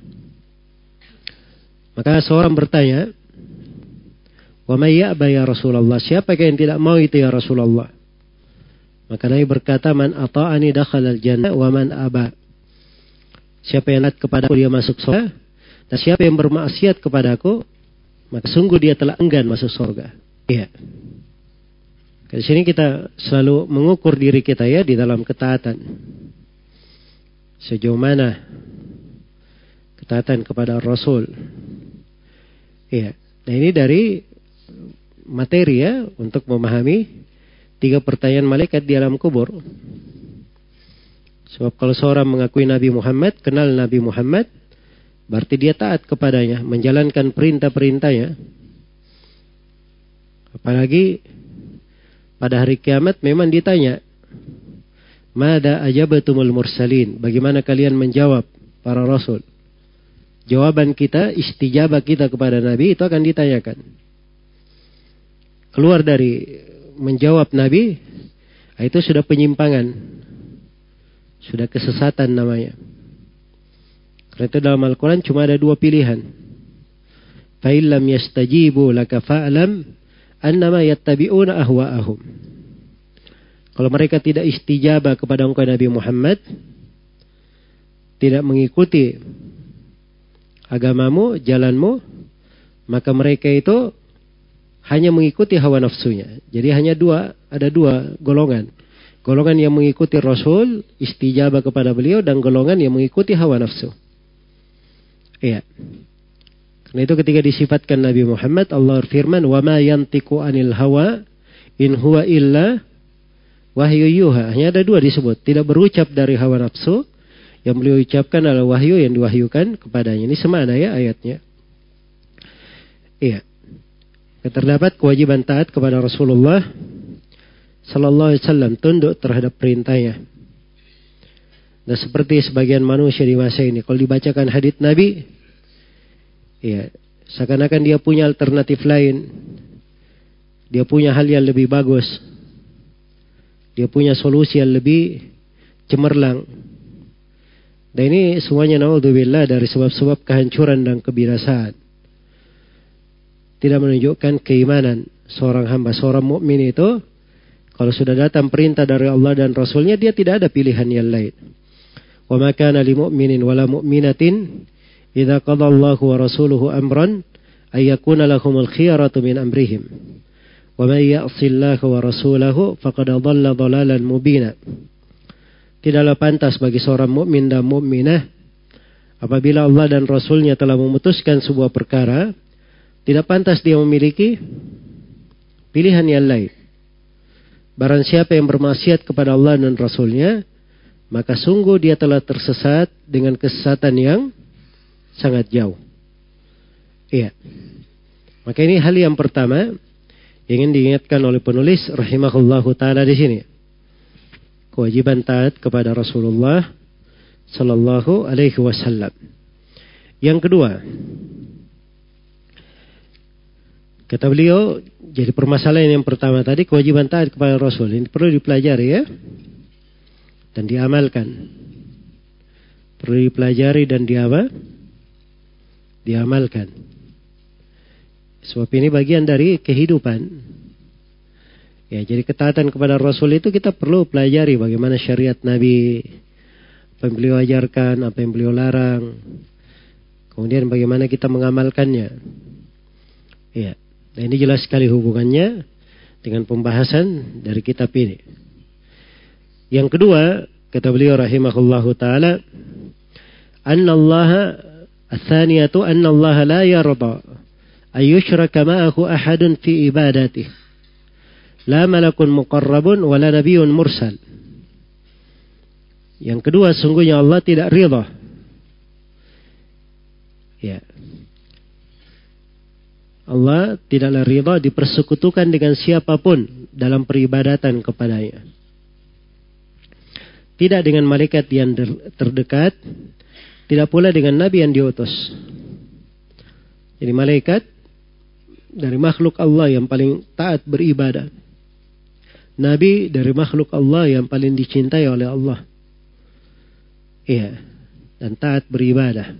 maka seorang bertanya Wa may ya'ba ya Rasulullah? siapa yang tidak mau itu ya Rasulullah? Maka Nabi berkata, "Man ata'ani dakhal al-jannah wa man aba." Siapa yang taat kepadaku dia masuk surga, dan siapa yang bermaksiat kepadaku, maka sungguh dia telah enggan masuk surga. Iya. Di sini kita selalu mengukur diri kita ya di dalam ketaatan. Sejauh mana ketaatan kepada Rasul. Iya. Nah ini dari materi ya untuk memahami tiga pertanyaan malaikat di alam kubur. Sebab kalau seorang mengakui Nabi Muhammad, kenal Nabi Muhammad, berarti dia taat kepadanya, menjalankan perintah-perintahnya. Apalagi pada hari kiamat memang ditanya, Mada ajabatumul mursalin, bagaimana kalian menjawab para rasul? Jawaban kita, istijabah kita kepada Nabi itu akan ditanyakan keluar dari menjawab Nabi, itu sudah penyimpangan. Sudah kesesatan namanya. Karena itu dalam Al-Quran cuma ada dua pilihan. Faillam yastajibu laka fa'lam annama yattabi'una ahwa'ahum. Kalau mereka tidak istijabah kepada engkau Nabi Muhammad, tidak mengikuti agamamu, jalanmu, maka mereka itu hanya mengikuti hawa nafsunya. Jadi hanya dua, ada dua golongan. Golongan yang mengikuti Rasul, istijabah kepada beliau, dan golongan yang mengikuti hawa nafsu. Iya. Karena itu ketika disifatkan Nabi Muhammad, Allah firman, وَمَا يَنْتِكُ anil الْهَوَى إِنْ هُوَ illa wahyu yuha. Hanya ada dua disebut. Tidak berucap dari hawa nafsu. Yang beliau ucapkan adalah wahyu yang diwahyukan kepadanya. Ini semana ya ayatnya. Iya terdapat kewajiban taat kepada Rasulullah Sallallahu Alaihi Wasallam tunduk terhadap perintahnya. Dan seperti sebagian manusia di masa ini, kalau dibacakan hadits Nabi, ya seakan-akan dia punya alternatif lain, dia punya hal yang lebih bagus, dia punya solusi yang lebih cemerlang. Dan ini semuanya naudzubillah dari sebab-sebab kehancuran dan kebinasaan tidak menunjukkan keimanan seorang hamba, seorang mukmin itu kalau sudah datang perintah dari Allah dan Rasulnya dia tidak ada pilihan yang lain. Wa ma kana lil mu'minin wala mu'minatin idza qada Allahu wa rasuluhu amran ayyakuna lahumul khiyaratu min amrihim. Wa man ya'si wa rasulahu faqad dhalla dhalalan mubina. Tidaklah pantas bagi seorang mukmin dan mukminah apabila Allah dan Rasulnya telah memutuskan sebuah perkara, tidak pantas dia memiliki pilihan yang lain. Barang siapa yang bermaksiat kepada Allah dan Rasulnya, maka sungguh dia telah tersesat dengan kesesatan yang sangat jauh. Iya. Maka ini hal yang pertama yang ingin diingatkan oleh penulis rahimahullah taala di sini. Kewajiban taat kepada Rasulullah sallallahu alaihi wasallam. Yang kedua, Kata beliau, jadi permasalahan yang pertama tadi kewajiban taat kepada Rasul. Ini perlu dipelajari ya. Dan diamalkan. Perlu dipelajari dan diapa? Diamalkan. Sebab ini bagian dari kehidupan. Ya, jadi ketaatan kepada Rasul itu kita perlu pelajari bagaimana syariat Nabi, apa yang beliau ajarkan, apa yang beliau larang. Kemudian bagaimana kita mengamalkannya. Ya, dan nah, ini jelas sekali hubungannya dengan pembahasan dari kitab ini. Yang kedua, kata beliau rahimahullahu taala, Annallaha Allah الثانية أن الله لا يرضى أن يشرك معه أحد في عبادته لا ملك مقرب ولا نبي mursal. Yang kedua, sungguhnya Allah tidak ridha Allah tidaklah ridha dipersekutukan dengan siapapun dalam peribadatan kepadanya. Tidak dengan malaikat yang terdekat, tidak pula dengan nabi yang diutus. Jadi malaikat dari makhluk Allah yang paling taat beribadah. Nabi dari makhluk Allah yang paling dicintai oleh Allah. Iya, dan taat beribadah.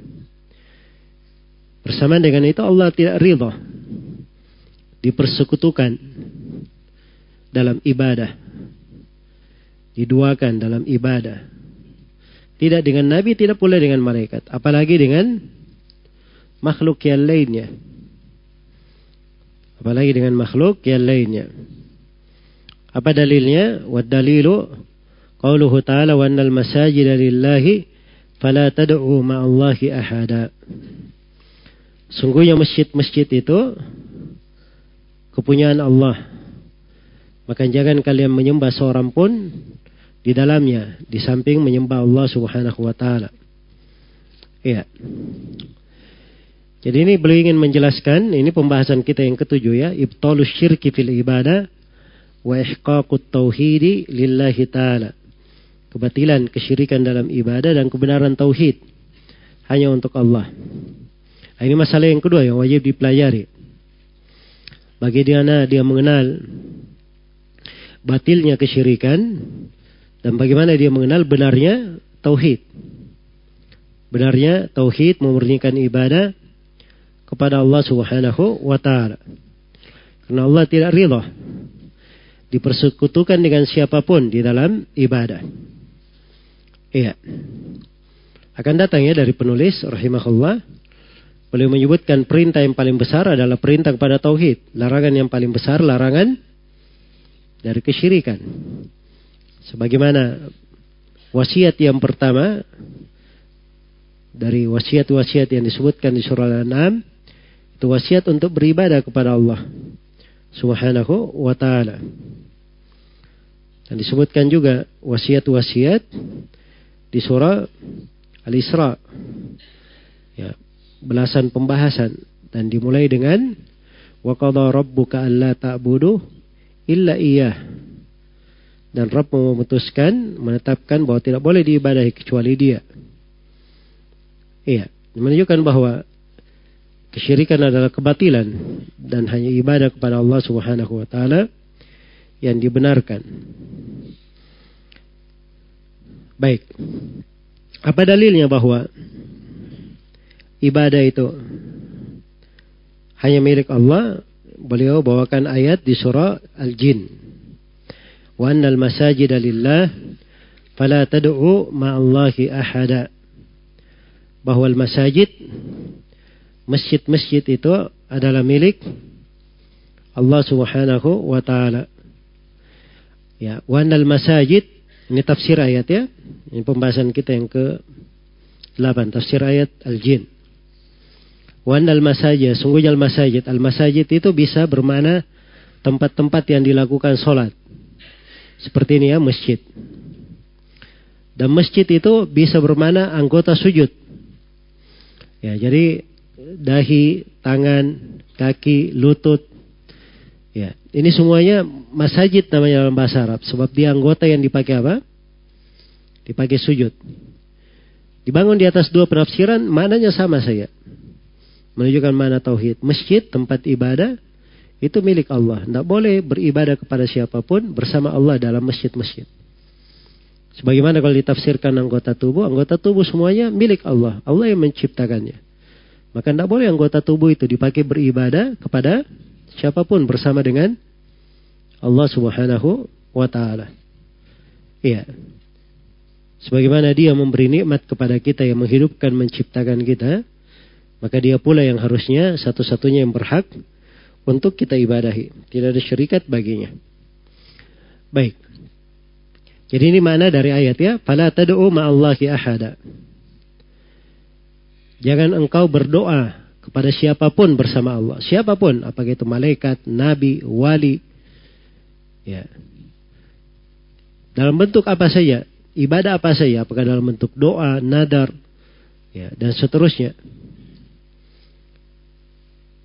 Bersamaan dengan itu Allah tidak ridha dipersekutukan dalam ibadah, diduakan dalam ibadah. Tidak dengan nabi, tidak pula dengan malaikat, apalagi dengan makhluk yang lainnya. Apalagi dengan makhluk yang lainnya. Apa dalilnya? Wa dalilu qauluhu ta'ala wa annal masajida lillahi fala tad'u ma'allahi ahada. Sungguhnya masjid-masjid itu kepunyaan Allah. Maka jangan kalian menyembah seorang pun di dalamnya, di samping menyembah Allah Subhanahu wa taala. Iya. Jadi ini beliau ingin menjelaskan, ini pembahasan kita yang ketujuh ya, ibtalus syirki fil ibadah wa ihqaqut tauhidi lillahi ta'ala. Kebatilan kesyirikan dalam ibadah dan kebenaran tauhid hanya untuk Allah. ini masalah yang kedua yang wajib dipelajari bagi Bagaimana dia mengenal batilnya kesyirikan dan bagaimana dia mengenal benarnya tauhid. Benarnya tauhid memurnikan ibadah kepada Allah Subhanahu wa taala. Karena Allah tidak ridha dipersekutukan dengan siapapun di dalam ibadah. Iya. Akan datang ya dari penulis rahimahullah Beliau menyebutkan perintah yang paling besar adalah perintah kepada tauhid, larangan yang paling besar larangan dari kesyirikan. Sebagaimana wasiat yang pertama dari wasiat-wasiat yang disebutkan di surah Al-An'am itu wasiat untuk beribadah kepada Allah Subhanahu wa taala. Dan disebutkan juga wasiat-wasiat di surah Al-Isra. Ya, belasan pembahasan dan dimulai dengan wa qadha rabbuka alla ta'budu illa iyyah dan Rabbmu memutuskan menetapkan bahwa tidak boleh diibadahi kecuali dia. Iya, menunjukkan bahwa kesyirikan adalah kebatilan dan hanya ibadah kepada Allah Subhanahu wa taala yang dibenarkan. Baik. Apa dalilnya bahwa ibadah itu hanya milik Allah. Beliau bawakan ayat di surah Al-Jin. Wa annal masajida lillah fala tad'u ma'allahi ahada. Bahwa masajid masjid-masjid itu adalah milik Allah Subhanahu wa taala. Ya, wa annal masajid ini tafsir ayat ya. Ini pembahasan kita yang ke 8 tafsir ayat Al-Jin al masajid, sungguhnya al-masajid. Al-masajid itu bisa bermana tempat-tempat yang dilakukan sholat. Seperti ini ya, masjid. Dan masjid itu bisa bermana anggota sujud. Ya, jadi dahi, tangan, kaki, lutut. Ya, ini semuanya masajid namanya dalam bahasa Arab. Sebab dia anggota yang dipakai apa? Dipakai sujud. Dibangun di atas dua penafsiran, mananya sama saja menunjukkan mana tauhid. Masjid, tempat ibadah, itu milik Allah. Tidak boleh beribadah kepada siapapun bersama Allah dalam masjid-masjid. Sebagaimana kalau ditafsirkan anggota tubuh, anggota tubuh semuanya milik Allah. Allah yang menciptakannya. Maka tidak boleh anggota tubuh itu dipakai beribadah kepada siapapun bersama dengan Allah Subhanahu wa taala. Iya. Sebagaimana dia memberi nikmat kepada kita yang menghidupkan, menciptakan kita, maka dia pula yang harusnya satu-satunya yang berhak untuk kita ibadahi. Tidak ada syarikat baginya. Baik. Jadi ini mana dari ayat ya? Fala tad'u ma'allahi ahada. Jangan engkau berdoa kepada siapapun bersama Allah. Siapapun, apakah itu malaikat, nabi, wali. Ya. Dalam bentuk apa saja, ibadah apa saja, apakah dalam bentuk doa, nadar, ya, dan seterusnya.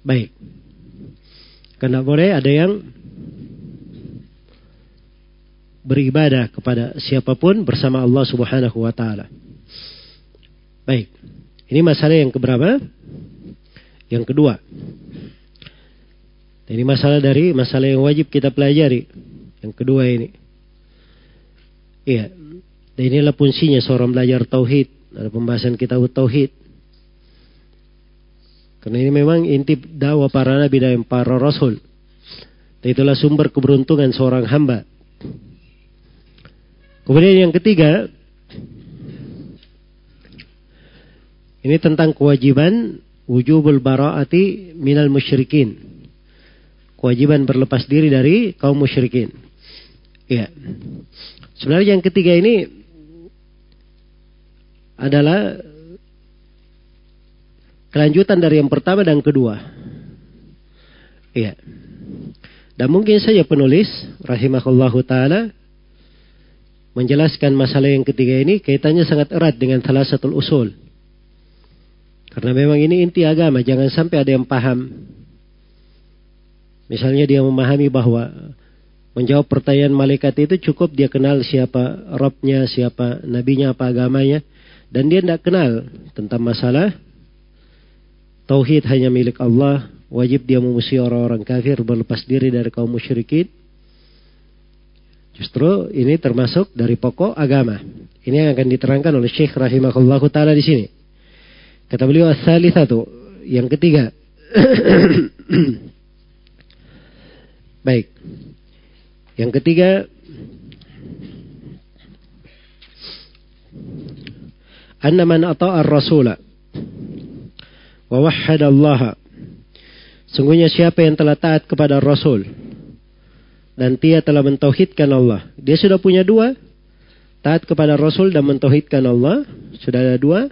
Baik. Karena boleh ada yang beribadah kepada siapapun bersama Allah Subhanahu wa taala. Baik. Ini masalah yang keberapa? Yang kedua. Ini masalah dari masalah yang wajib kita pelajari. Yang kedua ini. Iya. Dan inilah fungsinya seorang belajar tauhid. Ada pembahasan kita tauhid. Karena ini memang inti dakwah para nabi dan para rasul. Dan itulah sumber keberuntungan seorang hamba. Kemudian yang ketiga, ini tentang kewajiban wujubul bara'ati minal musyrikin. Kewajiban berlepas diri dari kaum musyrikin. Ya. Sebenarnya yang ketiga ini adalah kelanjutan dari yang pertama dan kedua. Iya. Dan mungkin saja penulis rahimahullahu taala menjelaskan masalah yang ketiga ini kaitannya sangat erat dengan salah satu usul. Karena memang ini inti agama, jangan sampai ada yang paham. Misalnya dia memahami bahwa menjawab pertanyaan malaikat itu cukup dia kenal siapa Robnya, siapa nabinya, apa agamanya. Dan dia tidak kenal tentang masalah Tauhid hanya milik Allah, wajib dia memusuhi orang-orang kafir, berlepas diri dari kaum musyrikin. Justru ini termasuk dari pokok agama. Ini yang akan diterangkan oleh Syekh rahimahullah taala di sini. Kata beliau asali satu, yang ketiga. *coughs* Baik. Yang ketiga anna man ata'a ar-rasula wa Allah. Sungguhnya siapa yang telah taat kepada Rasul dan dia telah mentauhidkan Allah. Dia sudah punya dua, taat kepada Rasul dan mentauhidkan Allah, sudah ada dua.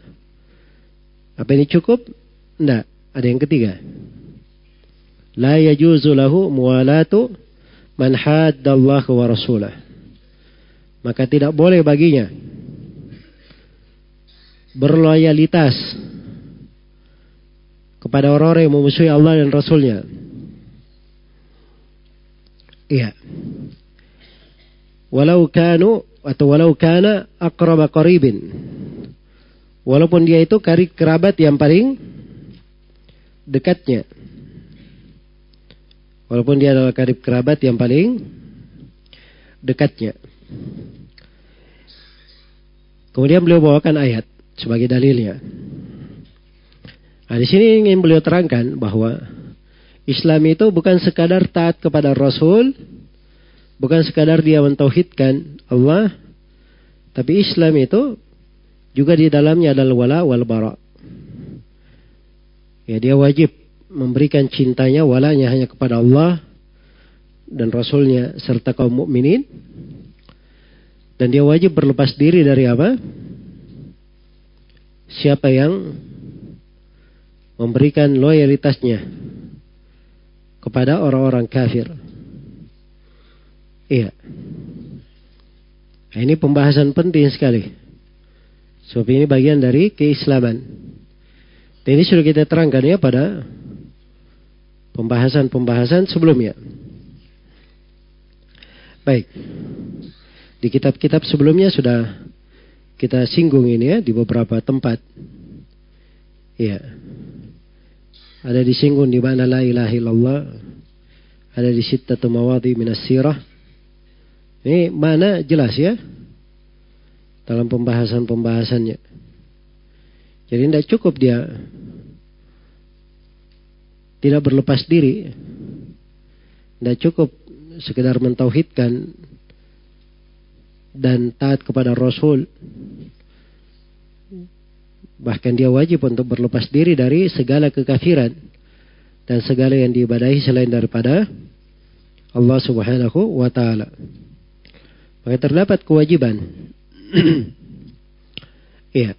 Apa ini cukup? Tidak, ada yang ketiga. La yajuzu lahu muwalatu man wa rasulah. Maka tidak boleh baginya berloyalitas kepada orang-orang yang memusuhi Allah dan Rasulnya. Iya. Walau kanu atau walau kana akraba qaribin. Walaupun dia itu karib kerabat yang paling dekatnya. Walaupun dia adalah karib kerabat yang paling dekatnya. Kemudian beliau bawakan ayat sebagai dalilnya. Nah, di sini ingin beliau terangkan bahwa Islam itu bukan sekadar taat kepada Rasul, bukan sekadar dia mentauhidkan Allah, tapi Islam itu juga di dalamnya adalah wala wal bara. Ya, dia wajib memberikan cintanya walanya hanya kepada Allah dan Rasulnya serta kaum mukminin dan dia wajib berlepas diri dari apa? Siapa yang memberikan loyalitasnya kepada orang-orang kafir. Iya. Nah, ini pembahasan penting sekali. Sebab ini bagian dari keislaman. Dan ini sudah kita terangkan ya pada pembahasan-pembahasan sebelumnya. Baik. Di kitab-kitab sebelumnya sudah kita singgung ini ya di beberapa tempat. Yeah ada disinggung di mana la ilaha illallah ada di sittatu mawadhi minas sirah ini mana jelas ya dalam pembahasan-pembahasannya jadi tidak cukup dia tidak berlepas diri tidak cukup sekedar mentauhidkan dan taat kepada Rasul Bahkan dia wajib untuk berlepas diri dari segala kekafiran dan segala yang diibadahi selain daripada Allah Subhanahu wa taala. Maka terdapat kewajiban. *clears throat* Iya.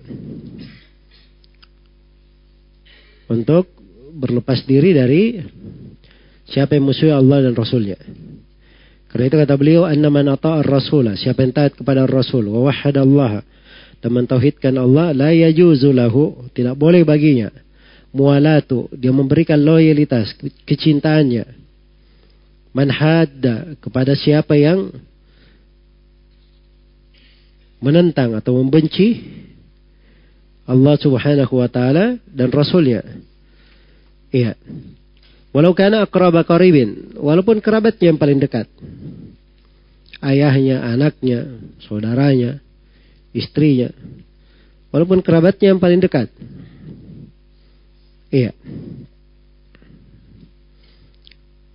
Untuk berlepas diri dari siapa yang musuh Allah dan Rasulnya. Karena itu kata beliau, an man ata'a rasulah siapa yang taat kepada Rasul, wa Allah, mentauhidkan Allah la yajuzu lahu tidak boleh baginya mualatu dia memberikan loyalitas kecintaannya hadda kepada siapa yang menentang atau membenci Allah Subhanahu wa taala dan rasulnya iya walau kana aqraba qaribin walaupun kerabatnya yang paling dekat ayahnya anaknya saudaranya istrinya. Walaupun kerabatnya yang paling dekat. Iya.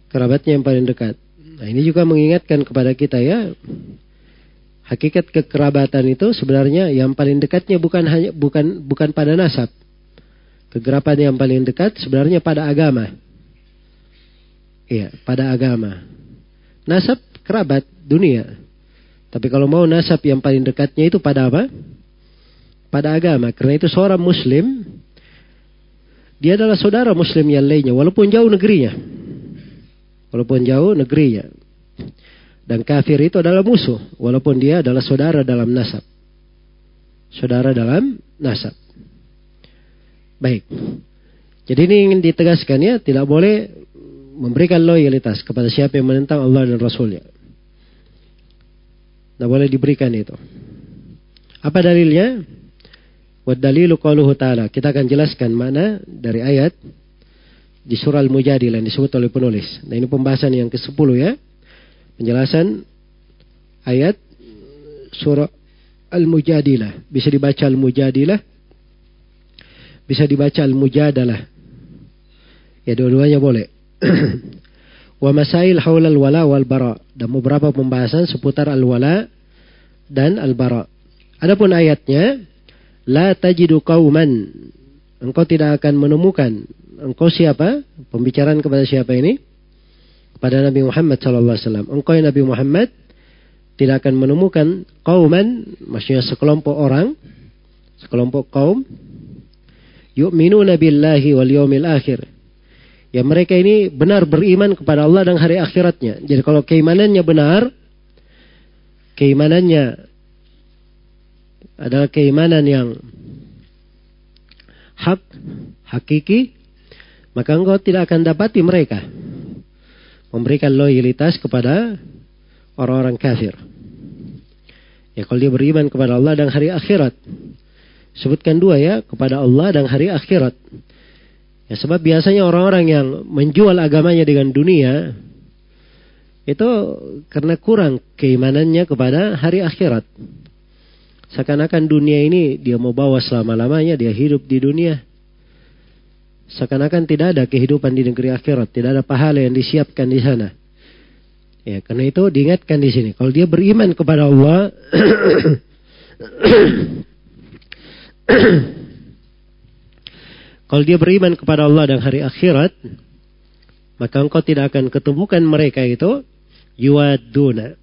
Kerabatnya yang paling dekat. Nah ini juga mengingatkan kepada kita ya. Hakikat kekerabatan itu sebenarnya yang paling dekatnya bukan hanya bukan bukan pada nasab. kekerabatan yang paling dekat sebenarnya pada agama. Iya, pada agama. Nasab kerabat dunia. Tapi kalau mau nasab yang paling dekatnya itu pada apa? Pada agama. Karena itu seorang muslim, dia adalah saudara muslim yang lainnya, walaupun jauh negerinya. Walaupun jauh negerinya. Dan kafir itu adalah musuh, walaupun dia adalah saudara dalam nasab. Saudara dalam nasab. Baik. Jadi ini ingin ditegaskan ya, tidak boleh memberikan loyalitas kepada siapa yang menentang Allah dan Rasulnya. Nah boleh diberikan itu. Apa dalilnya? Wadalilu qaluhu ta'ala. Kita akan jelaskan mana dari ayat di surah Al-Mujadilah yang disebut oleh penulis. Nah ini pembahasan yang ke-10 ya. Penjelasan ayat surah Al-Mujadilah. Bisa dibaca Al-Mujadilah. Bisa dibaca Al-Mujadalah. Ya dua-duanya boleh. *clears throat* wa masail haul al-wala wal bara dan beberapa pembahasan seputar al-wala dan al-bara. Adapun ayatnya la tajidu qauman engkau tidak akan menemukan engkau siapa? Pembicaraan kepada siapa ini? Kepada Nabi Muhammad Shallallahu alaihi wasallam. Engkau ya Nabi Muhammad tidak akan menemukan kauman maksudnya sekelompok orang sekelompok kaum yu'minuna billahi wal yaumil akhir ya mereka ini benar beriman kepada Allah dan hari akhiratnya. Jadi kalau keimanannya benar, keimanannya adalah keimanan yang hak, hakiki, maka engkau tidak akan dapati mereka memberikan loyalitas kepada orang-orang kafir. Ya kalau dia beriman kepada Allah dan hari akhirat. Sebutkan dua ya, kepada Allah dan hari akhirat Ya, sebab biasanya orang-orang yang menjual agamanya dengan dunia itu karena kurang keimanannya kepada hari akhirat. Seakan-akan dunia ini dia mau bawa selama-lamanya, dia hidup di dunia. Seakan-akan tidak ada kehidupan di negeri akhirat, tidak ada pahala yang disiapkan di sana. Ya, karena itu diingatkan di sini. Kalau dia beriman kepada Allah, *clears throat* Kalau dia beriman kepada Allah dan hari akhirat, maka engkau tidak akan ketemukan mereka itu yuwaduna.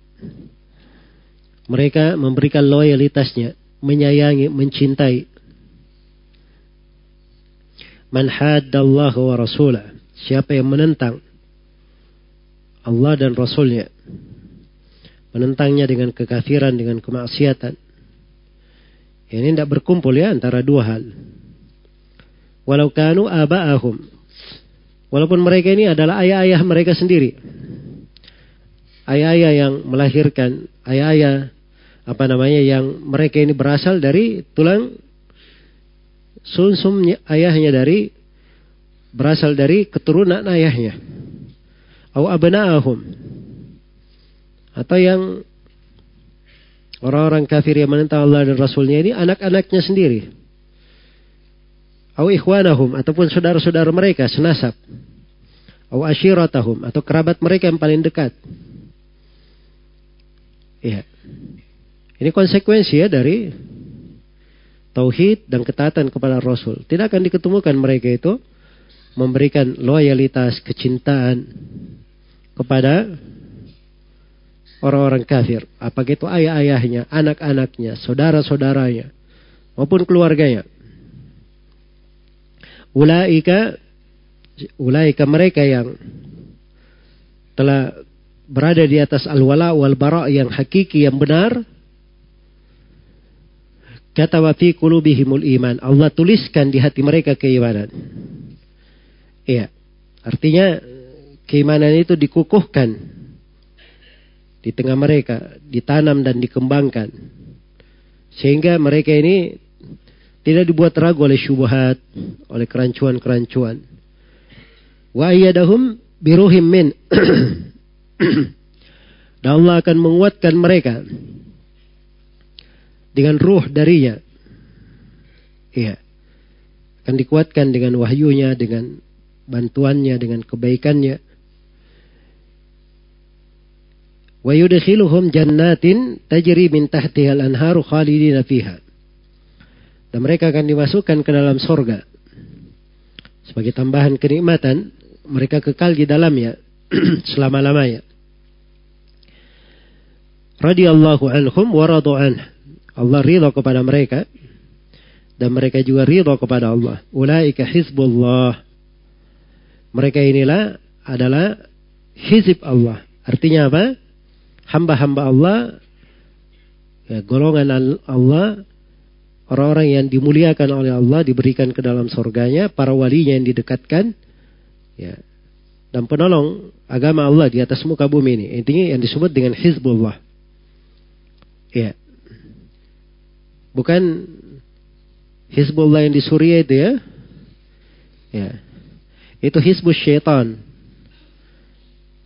Mereka memberikan loyalitasnya, menyayangi, mencintai. Man haddallahu wa rasulah. Siapa yang menentang Allah dan Rasulnya. Menentangnya dengan kekafiran, dengan kemaksiatan. Ini tidak berkumpul ya antara dua hal walau kanu aba'ahum walaupun mereka ini adalah ayah-ayah mereka sendiri ayah-ayah yang melahirkan ayah-ayah apa namanya yang mereka ini berasal dari tulang sunsum ayahnya dari berasal dari keturunan ayahnya au abna'ahum atau yang orang-orang kafir yang menentang Allah dan Rasulnya ini anak-anaknya sendiri Au ikhwanahum ataupun saudara-saudara mereka senasab. Au ashiratahum atau kerabat mereka yang paling dekat. Ya. Ini konsekuensi ya dari tauhid dan ketaatan kepada Rasul. Tidak akan diketemukan mereka itu memberikan loyalitas, kecintaan kepada orang-orang kafir. Apakah itu ayah-ayahnya, anak-anaknya, saudara-saudaranya, maupun keluarganya. Ulaika ulaika mereka yang telah berada di atas al-wala wal bara yang hakiki yang benar kata wa fi qulubihimul iman Allah tuliskan di hati mereka keimanan iya artinya keimanan itu dikukuhkan di tengah mereka ditanam dan dikembangkan sehingga mereka ini tidak dibuat ragu oleh syubhat, oleh kerancuan-kerancuan. Wa ayyadahum biruhim min. *clears throat* Dan Allah akan menguatkan mereka dengan ruh darinya. Iya. Akan dikuatkan dengan wahyunya, dengan bantuannya, dengan kebaikannya. Wa yudkhiluhum jannatin tajri min al anharu khalidina fiha. Dan mereka akan dimasukkan ke dalam sorga. Sebagai tambahan kenikmatan, mereka kekal di dalamnya *clears throat* selama-lamanya. Radiallahu anhum wa radu anh. Allah ridho kepada mereka dan mereka juga ridho kepada Allah. Ulaika hizbullah. Mereka inilah adalah hizib Allah. Artinya apa? Hamba-hamba Allah, ya, golongan Allah orang-orang yang dimuliakan oleh Allah diberikan ke dalam surganya, para walinya yang didekatkan, ya, dan penolong agama Allah di atas muka bumi ini. Intinya yang disebut dengan Hizbullah. Ya. Bukan Hizbullah yang di Suriah itu ya. Ya. Itu Hizbus Syaitan.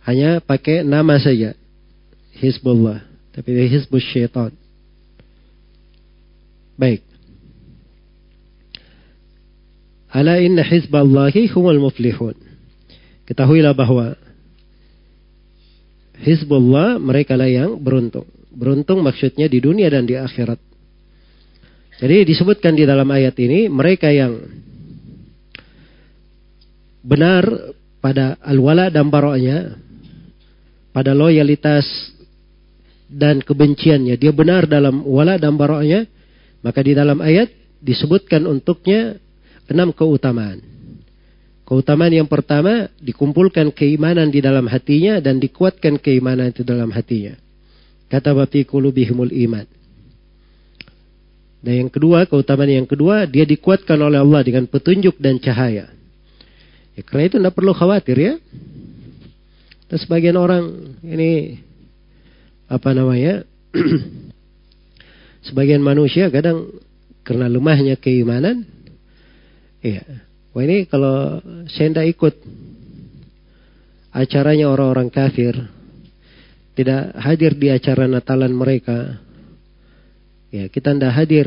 Hanya pakai nama saja. Hizbullah. Tapi Hizbus Syaitan. Baik. Ala inna hizballahi humul muflihun. Ketahuilah bahwa hizballah mereka lah yang beruntung. Beruntung maksudnya di dunia dan di akhirat. Jadi disebutkan di dalam ayat ini mereka yang benar pada alwala dan baroknya, pada loyalitas dan kebenciannya. Dia benar dalam wala dan baroknya, maka di dalam ayat disebutkan untuknya enam keutamaan. Keutamaan yang pertama, dikumpulkan keimanan di dalam hatinya dan dikuatkan keimanan itu dalam hatinya. Kata Bapi kulubihimul iman. Dan yang kedua, keutamaan yang kedua, dia dikuatkan oleh Allah dengan petunjuk dan cahaya. Ya, karena itu tidak perlu khawatir ya. Dan sebagian orang ini apa namanya? *clears throat* sebagian manusia kadang karena lemahnya keimanan Iya. Wah ini kalau saya tidak ikut acaranya orang-orang kafir, tidak hadir di acara Natalan mereka, ya kita tidak hadir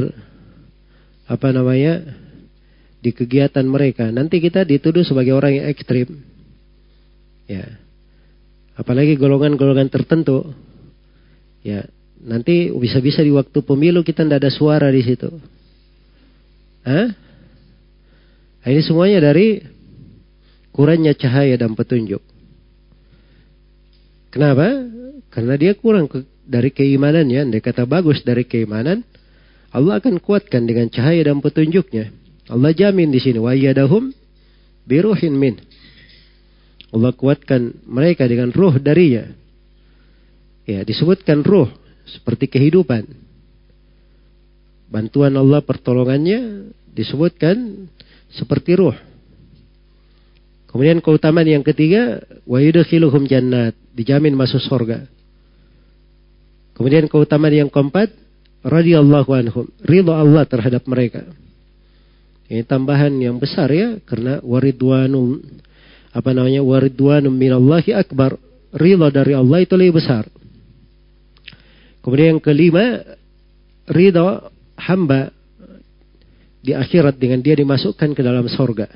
apa namanya di kegiatan mereka. Nanti kita dituduh sebagai orang yang ekstrim. Ya. Apalagi golongan-golongan tertentu. Ya, nanti bisa-bisa di waktu pemilu kita tidak ada suara di situ. Hah? Nah, ini semuanya dari kurangnya cahaya dan petunjuk. Kenapa? Karena dia kurang ke, dari keimanannya. Dia kata bagus dari keimanan, Allah akan kuatkan dengan cahaya dan petunjuknya. Allah jamin di sini. yadahum biruhin min. Allah kuatkan mereka dengan ruh darinya. Ya, disebutkan ruh seperti kehidupan. Bantuan Allah pertolongannya disebutkan seperti ruh. Kemudian keutamaan yang ketiga, wa yudkhiluhum jannat, dijamin masuk surga. Kemudian keutamaan yang keempat, radhiyallahu anhum, ridho Allah terhadap mereka. Ini tambahan yang besar ya, karena waridwanum apa namanya waridwanum minallahi akbar, ridho dari Allah itu lebih besar. Kemudian yang kelima, ridho hamba di akhirat dengan dia dimasukkan ke dalam sorga.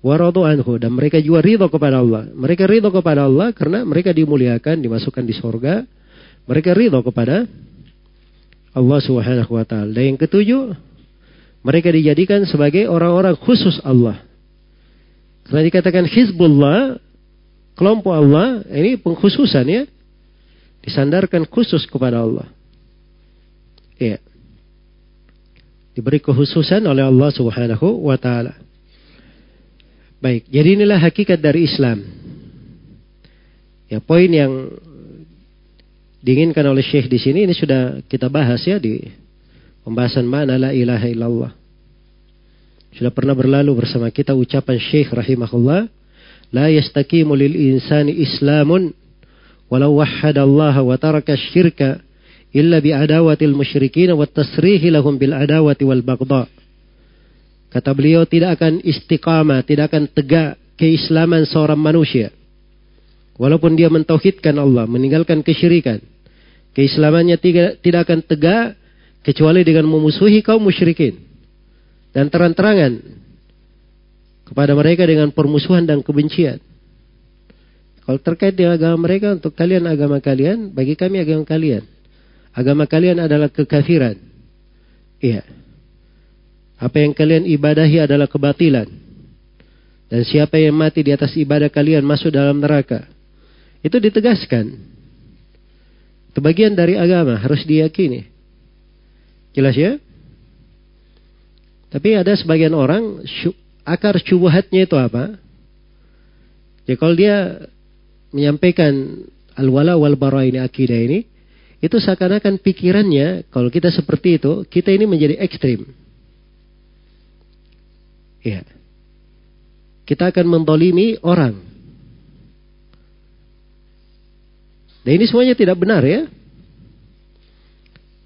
Waradu anhu dan mereka juga ridho kepada Allah. Mereka ridho kepada Allah karena mereka dimuliakan, dimasukkan di sorga. Mereka ridho kepada Allah Subhanahu wa taala. Dan yang ketujuh, mereka dijadikan sebagai orang-orang khusus Allah. Karena dikatakan Hizbullah, kelompok Allah, ini pengkhususan ya. Disandarkan khusus kepada Allah. Yeah diberi kehususan oleh Allah Subhanahu wa taala. Baik, jadi inilah hakikat dari Islam. Ya, poin yang diinginkan oleh Syekh di sini ini sudah kita bahas ya di pembahasan mana la ilaha illallah. Sudah pernah berlalu bersama kita ucapan Syekh rahimahullah, la yastaqimu lil insani islamun walau wahhadallaha wa taraka syirka illa bi adawatil musyrikin wa tasrihi lahum bil adawati wal baghdha. Kata beliau tidak akan istiqamah, tidak akan tegak keislaman seorang manusia. Walaupun dia mentauhidkan Allah, meninggalkan kesyirikan. Keislamannya tidak, tidak akan tegak kecuali dengan memusuhi kaum musyrikin. Dan terang-terangan kepada mereka dengan permusuhan dan kebencian. Kalau terkait dengan agama mereka, untuk kalian agama kalian, bagi kami agama kalian. Agama kalian adalah kekafiran. Iya. Apa yang kalian ibadahi adalah kebatilan. Dan siapa yang mati di atas ibadah kalian masuk dalam neraka. Itu ditegaskan. Itu dari agama, harus diyakini. Jelas ya? Tapi ada sebagian orang akar syubhatnya itu apa? Ya kalau dia menyampaikan al-wala wal bara ini akidah ini, itu seakan-akan pikirannya kalau kita seperti itu kita ini menjadi ekstrim ya kita akan mentolimi orang nah ini semuanya tidak benar ya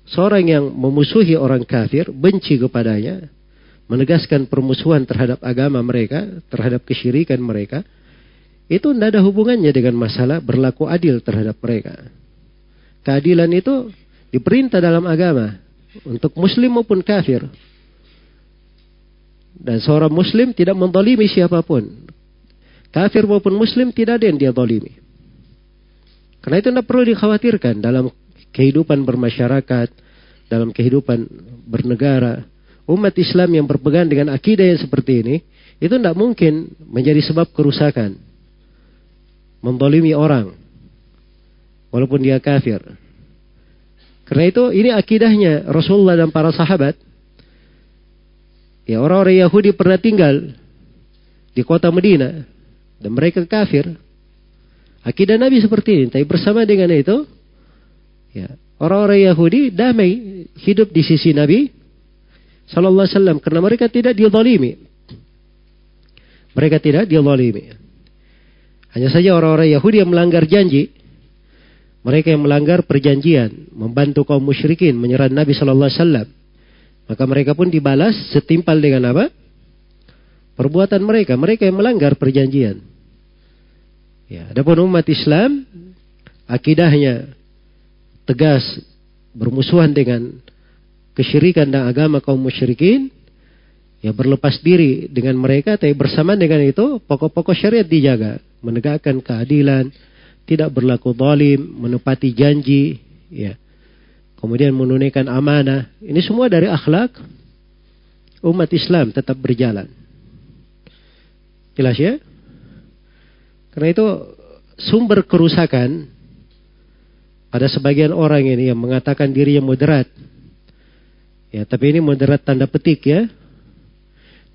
seorang yang memusuhi orang kafir benci kepadanya menegaskan permusuhan terhadap agama mereka terhadap kesyirikan mereka itu tidak ada hubungannya dengan masalah berlaku adil terhadap mereka. Keadilan itu diperintah dalam agama untuk muslim maupun kafir. Dan seorang muslim tidak mendolimi siapapun. Kafir maupun muslim tidak ada yang dia dolimi. Karena itu tidak perlu dikhawatirkan dalam kehidupan bermasyarakat, dalam kehidupan bernegara. Umat Islam yang berpegang dengan akidah yang seperti ini, itu tidak mungkin menjadi sebab kerusakan. Mendolimi orang walaupun dia kafir. Karena itu ini akidahnya Rasulullah dan para sahabat. Ya orang-orang Yahudi pernah tinggal di kota Medina dan mereka kafir. Akidah Nabi seperti ini, tapi bersama dengan itu ya orang-orang Yahudi damai hidup di sisi Nabi sallallahu alaihi wasallam karena mereka tidak dizalimi. Mereka tidak dizalimi. Hanya saja orang-orang Yahudi yang melanggar janji mereka yang melanggar perjanjian, membantu kaum musyrikin menyerang Nabi Shallallahu Alaihi Wasallam, maka mereka pun dibalas setimpal dengan apa? Perbuatan mereka, mereka yang melanggar perjanjian. Ya, adapun umat Islam, akidahnya tegas bermusuhan dengan kesyirikan dan agama kaum musyrikin, ya berlepas diri dengan mereka, tapi bersama dengan itu pokok-pokok syariat dijaga, menegakkan keadilan, tidak berlaku zalim, menepati janji, ya. Kemudian menunaikan amanah. Ini semua dari akhlak umat Islam tetap berjalan. Jelas ya? Karena itu sumber kerusakan pada sebagian orang ini yang mengatakan dirinya moderat. Ya, tapi ini moderat tanda petik ya.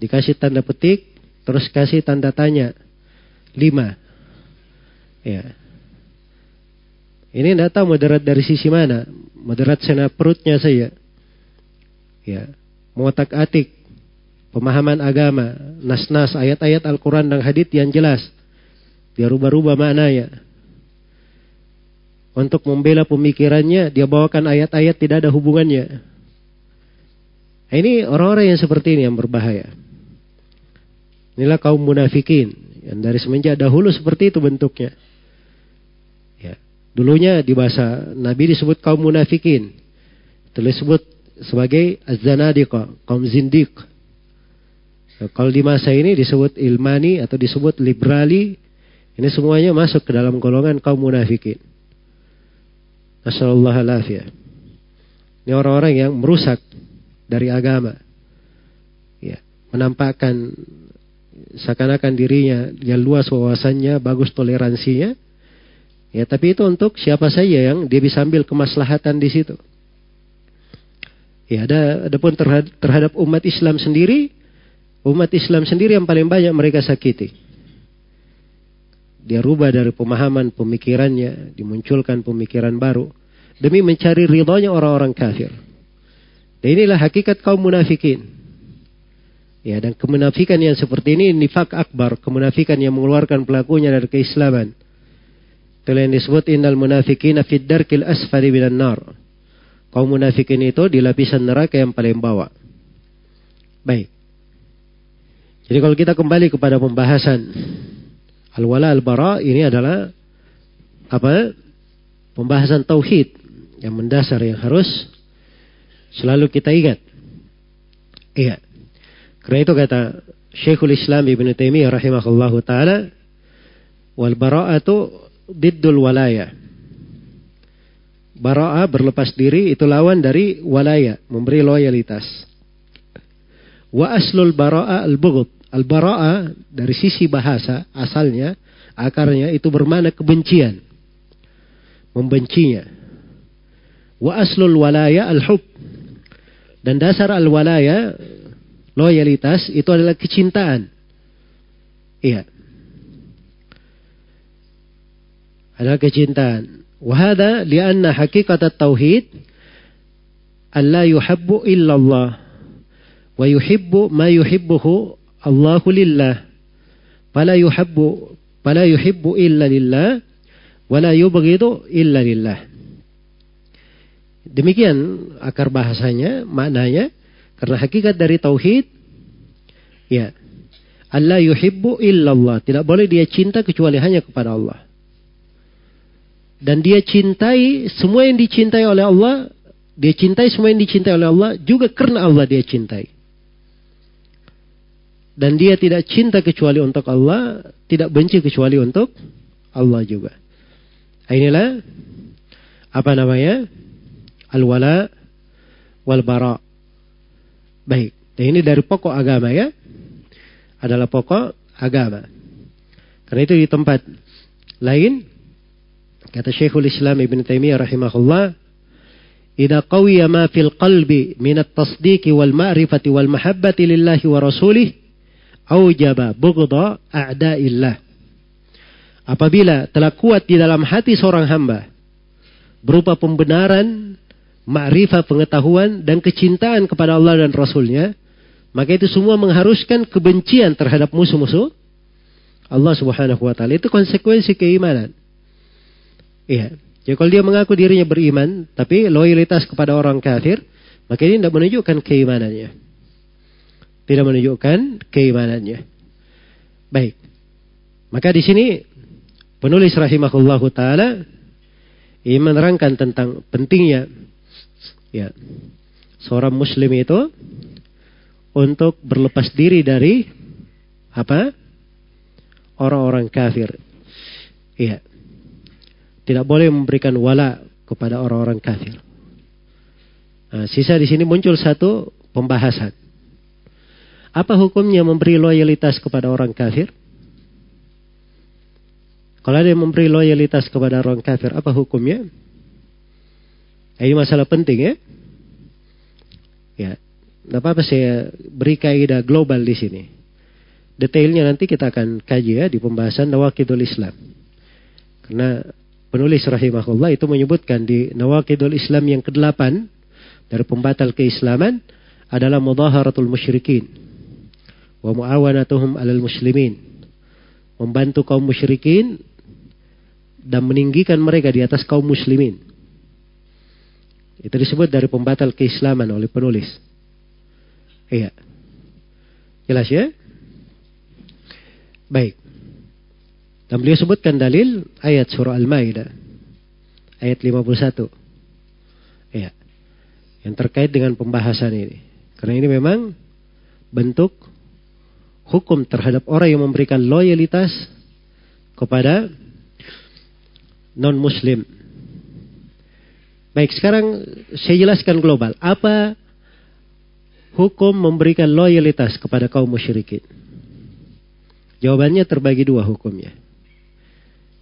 Dikasih tanda petik, terus kasih tanda tanya. Lima. Ya, ini tidak tahu moderat dari sisi mana. Moderat sana perutnya saya. Ya, muatak atik, pemahaman agama, nas-nas, ayat-ayat Al-Quran dan hadith yang jelas. Dia rubah-rubah ya, Untuk membela pemikirannya, dia bawakan ayat-ayat tidak ada hubungannya. Ini orang-orang yang seperti ini yang berbahaya. Inilah kaum munafikin. Yang dari semenjak dahulu seperti itu bentuknya. Dulunya di bahasa Nabi disebut kaum munafikin. terus disebut sebagai az kaum zindik. kalau di masa ini disebut ilmani atau disebut liberali, ini semuanya masuk ke dalam golongan kaum munafikin. Asallallahu alafiyah. Ini orang-orang yang merusak dari agama. Ya, menampakkan seakan-akan dirinya yang luas wawasannya, bagus toleransinya, Ya, tapi itu untuk siapa saja yang dia bisa ambil kemaslahatan di situ. Ya, ada adapun terhadap, terhadap umat Islam sendiri, umat Islam sendiri yang paling banyak mereka sakiti. Dia rubah dari pemahaman pemikirannya, dimunculkan pemikiran baru demi mencari ridhonya orang-orang kafir. Dan inilah hakikat kaum munafikin. Ya, dan kemunafikan yang seperti ini nifak akbar, kemunafikan yang mengeluarkan pelakunya dari keislaman. Itulah yang disebut innal munafikina fid darkil asfari binan nar. Kaum munafikin itu di lapisan neraka yang paling bawah. Baik. Jadi kalau kita kembali kepada pembahasan al-wala al-bara ini adalah apa? Pembahasan tauhid yang mendasar yang harus selalu kita ingat. Iya. Karena itu kata Syekhul Islam Ibn Taimiyah rahimahullahu taala wal bara'atu diddul walaya. Bara'a berlepas diri itu lawan dari walaya, memberi loyalitas. Wa aslul bara'a al-bughd. Al-bara'a dari sisi bahasa asalnya, akarnya itu bermakna kebencian. Membencinya. Wa aslul walaya al-hub. Dan dasar al-walaya, loyalitas itu adalah kecintaan. Iya. adalah kecintaan. Wahada lianna hakikat tauhid Allah yuhabbu illallah wa yuhibbu ma yuhibbuhu Allahu lillah. Fala yuhabbu fala yuhibbu illa lillah wa la yubghidu illa lillah. Demikian akar bahasanya, maknanya karena hakikat dari tauhid ya Allah yuhibbu illallah. Tidak boleh dia cinta kecuali hanya kepada Allah dan dia cintai semua yang dicintai oleh Allah, dia cintai semua yang dicintai oleh Allah juga karena Allah dia cintai. Dan dia tidak cinta kecuali untuk Allah, tidak benci kecuali untuk Allah juga. Nah, inilah apa namanya? Al-wala wal bara. Baik. Dan ini dari pokok agama ya. Adalah pokok agama. Karena itu di tempat lain Kata Syekhul Islam Ibn Taimiyah rahimahullah, "Idza qawiya ma fil qalbi min at-tasdiqi wal ma'rifati wal mahabbati lillahi wa rasulih, aujaba bughdha a'da'illah." Apabila telah kuat di dalam hati seorang hamba berupa pembenaran, ma'rifah pengetahuan dan kecintaan kepada Allah dan Rasulnya, maka itu semua mengharuskan kebencian terhadap musuh-musuh Allah Subhanahu wa taala. Itu konsekuensi keimanan. Iya. Jadi ya, kalau dia mengaku dirinya beriman, tapi loyalitas kepada orang kafir, maka ini tidak menunjukkan keimanannya. Tidak menunjukkan keimanannya. Baik. Maka di sini penulis rahimahullah taala ini menerangkan tentang pentingnya ya seorang muslim itu untuk berlepas diri dari apa? orang-orang kafir. Iya. Tidak boleh memberikan wala kepada orang-orang kafir. Nah, sisa di sini muncul satu pembahasan. Apa hukumnya memberi loyalitas kepada orang kafir? Kalau ada yang memberi loyalitas kepada orang kafir, apa hukumnya? Nah, ini masalah penting ya. Ya, tidak apa-apa saya beri kaidah global di sini. Detailnya nanti kita akan kaji ya di pembahasan Nawakidul Islam. Karena penulis rahimahullah itu menyebutkan di Nawakidul Islam yang ke-8 dari pembatal keislaman adalah mudaharatul musyrikin wa muawanatuhum alal muslimin membantu kaum musyrikin dan meninggikan mereka di atas kaum muslimin itu disebut dari pembatal keislaman oleh penulis iya jelas ya baik dan beliau sebutkan dalil ayat surah Al-Maidah ayat 51. Ya. Yang terkait dengan pembahasan ini. Karena ini memang bentuk hukum terhadap orang yang memberikan loyalitas kepada non muslim. Baik, sekarang saya jelaskan global. Apa hukum memberikan loyalitas kepada kaum musyrikin? Jawabannya terbagi dua hukumnya.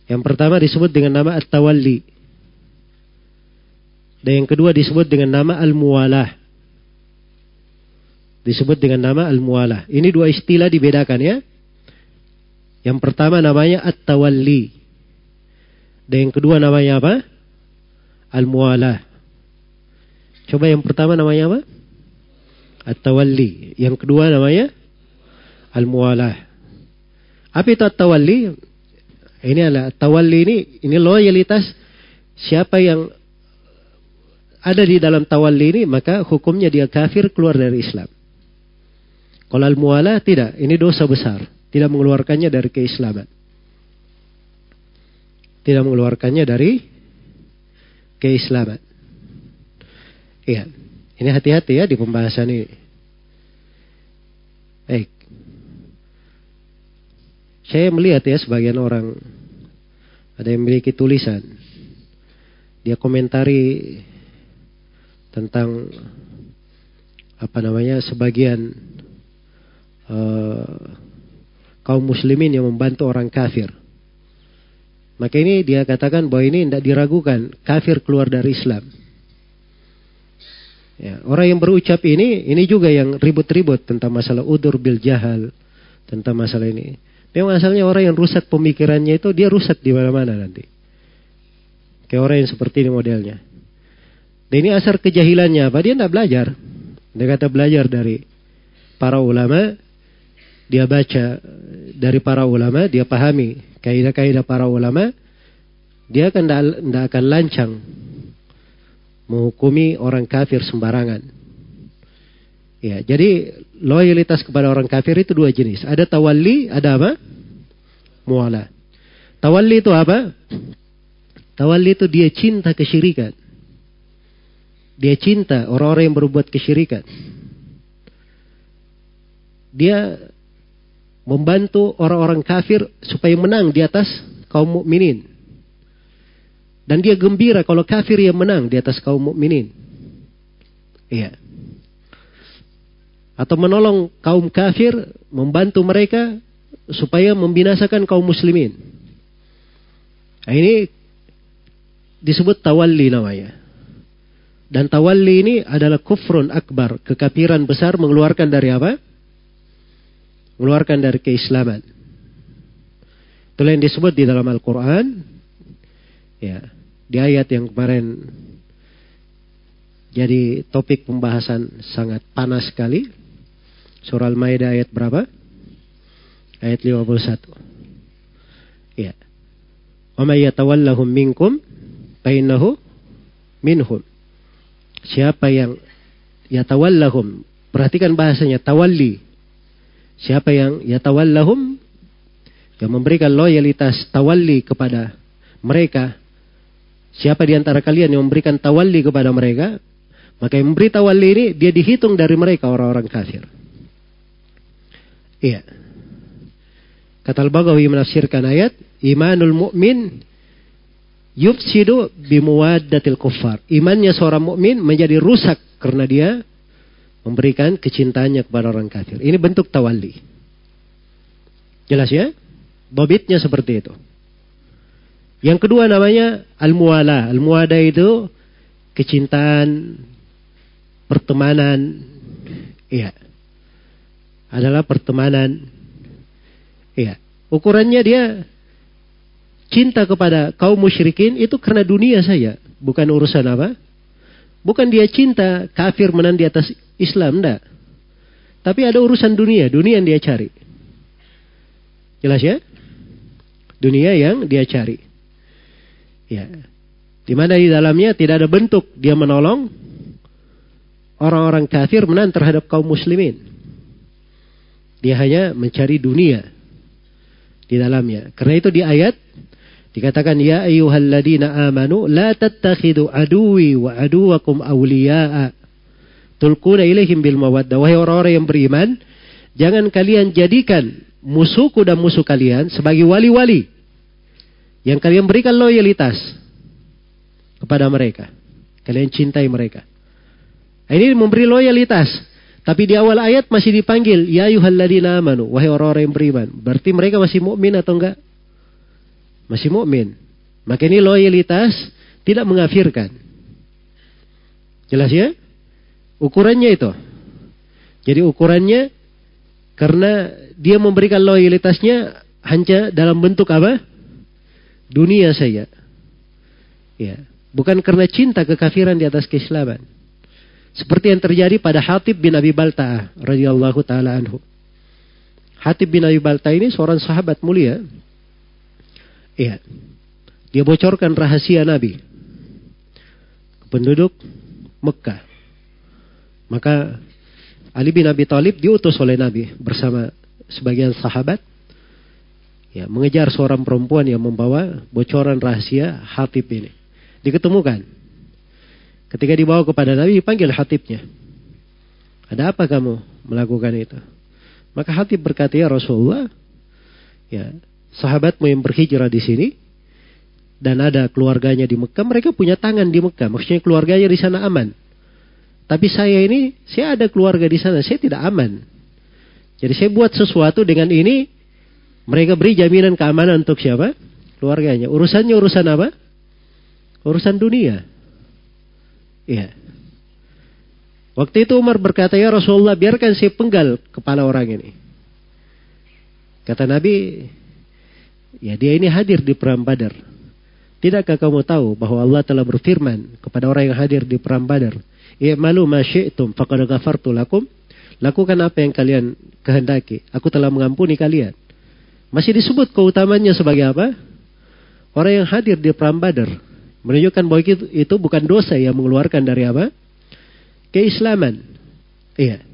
Yang pertama disebut dengan nama At-Tawalli. Dan yang kedua disebut dengan nama al mualah Disebut dengan nama al mualah Ini dua istilah dibedakan ya. Yang pertama namanya At-Tawalli. Dan yang kedua namanya apa? al mualah Coba yang pertama namanya apa? At-Tawalli. Yang kedua namanya al mualah Apa itu At-Tawalli? Ini adalah tawalli ini ini loyalitas siapa yang ada di dalam tawalli ini maka hukumnya dia kafir keluar dari Islam. Kalau al-muwala tidak, ini dosa besar, tidak mengeluarkannya dari keislaman. Tidak mengeluarkannya dari keislaman. Iya. Ini hati-hati ya di pembahasan ini. Baik. Saya melihat ya sebagian orang ada yang memiliki tulisan. Dia komentari tentang apa namanya sebagian uh, kaum muslimin yang membantu orang kafir. Maka ini dia katakan bahwa ini tidak diragukan kafir keluar dari Islam. Ya, orang yang berucap ini, ini juga yang ribut-ribut tentang masalah udur bil jahal, tentang masalah ini. Memang asalnya orang yang rusak pemikirannya itu dia rusak di mana-mana nanti. Kayak orang yang seperti ini modelnya. Dan ini asal kejahilannya apa? Dia tidak belajar. Dia kata belajar dari para ulama, dia baca dari para ulama, dia pahami kaidah-kaidah para ulama, dia akan tidak akan lancang menghukumi orang kafir sembarangan. Ya, jadi loyalitas kepada orang kafir itu dua jenis. Ada tawalli, ada apa? Muala. Tawalli itu apa? Tawalli itu dia cinta kesyirikan. Dia cinta orang-orang yang berbuat kesyirikan. Dia membantu orang-orang kafir supaya menang di atas kaum mukminin. Dan dia gembira kalau kafir yang menang di atas kaum mukminin. Iya atau menolong kaum kafir, membantu mereka supaya membinasakan kaum muslimin. Nah, ini disebut tawalli namanya. Dan tawalli ini adalah kufrun akbar, kekafiran besar mengeluarkan dari apa? Mengeluarkan dari keislaman. Itulah yang disebut di dalam Al-Quran. Ya, di ayat yang kemarin jadi topik pembahasan sangat panas sekali. Surah Al-Maidah ayat berapa? Ayat 51. Ya. Wa may yatawallahum minkum fainahu minhum. Siapa yang yatawallahum, perhatikan bahasanya tawalli. Siapa yang yatawallahum yang memberikan loyalitas tawalli kepada mereka Siapa di antara kalian yang memberikan tawalli kepada mereka? Maka yang memberi tawalli ini dia dihitung dari mereka orang-orang kafir. Iya. Kata Al-Baghawi menafsirkan ayat, imanul mu'min yufsidu bimuwaddatil kuffar. Imannya seorang mukmin menjadi rusak karena dia memberikan kecintaannya kepada orang kafir. Ini bentuk tawalli. Jelas ya? Bobitnya seperti itu. Yang kedua namanya al-muwala. Al-muwada itu kecintaan, pertemanan. Iya adalah pertemanan. Ya, ukurannya dia cinta kepada kaum musyrikin itu karena dunia saya, bukan urusan apa? Bukan dia cinta kafir menang di atas Islam, enggak. Tapi ada urusan dunia, dunia yang dia cari. Jelas ya? Dunia yang dia cari. Ya. Di mana di dalamnya tidak ada bentuk dia menolong orang-orang kafir menan terhadap kaum muslimin. Dia hanya mencari dunia di dalamnya. Karena itu di ayat dikatakan ya ayyuhalladzina amanu la tattakhidu aduwi wa aduwakum awliya'a tulquna ilaihim bil mawaddah wahai orang-orang yang beriman jangan kalian jadikan musuhku dan musuh kalian sebagai wali-wali yang kalian berikan loyalitas kepada mereka. Kalian cintai mereka. Ini memberi loyalitas. Tapi di awal ayat masih dipanggil ya ayyuhalladzina amanu, wahai orang-orang yang beriman. Berarti mereka masih mukmin atau enggak? Masih mukmin. Maka ini loyalitas tidak mengafirkan. Jelas ya? Ukurannya itu. Jadi ukurannya karena dia memberikan loyalitasnya hanya dalam bentuk apa? Dunia saja. Ya, bukan karena cinta kekafiran di atas keislaman. Seperti yang terjadi pada Hatib bin Abi Balta radhiyallahu taala anhu. Hatib bin Abi Balta ini seorang sahabat mulia. Iya. Dia bocorkan rahasia Nabi ke penduduk Mekah. Maka Ali bin Abi Talib diutus oleh Nabi bersama sebagian sahabat ya mengejar seorang perempuan yang membawa bocoran rahasia Hatib ini. Diketemukan Ketika dibawa kepada Nabi dipanggil hatibnya. Ada apa kamu melakukan itu? Maka hatib berkata ya Rasulullah, ya sahabatmu yang berhijrah di sini dan ada keluarganya di Mekah, mereka punya tangan di Mekah, maksudnya keluarganya di sana aman. Tapi saya ini, saya ada keluarga di sana, saya tidak aman. Jadi saya buat sesuatu dengan ini, mereka beri jaminan keamanan untuk siapa? Keluarganya. Urusannya urusan apa? Urusan dunia. Iya. Waktu itu Umar berkata, "Ya Rasulullah, biarkan saya penggal kepala orang ini." Kata Nabi, "Ya dia ini hadir di perang Badar." Tidakkah kamu tahu bahwa Allah telah berfirman kepada orang yang hadir di perang Badar, "Ya malu ma syi'tum faqad ghafartu lakum." Lakukan apa yang kalian kehendaki. Aku telah mengampuni kalian. Masih disebut keutamanya sebagai apa? Orang yang hadir di perang Badar. Menunjukkan bahwa itu, bukan dosa yang mengeluarkan dari apa? Keislaman. Iya.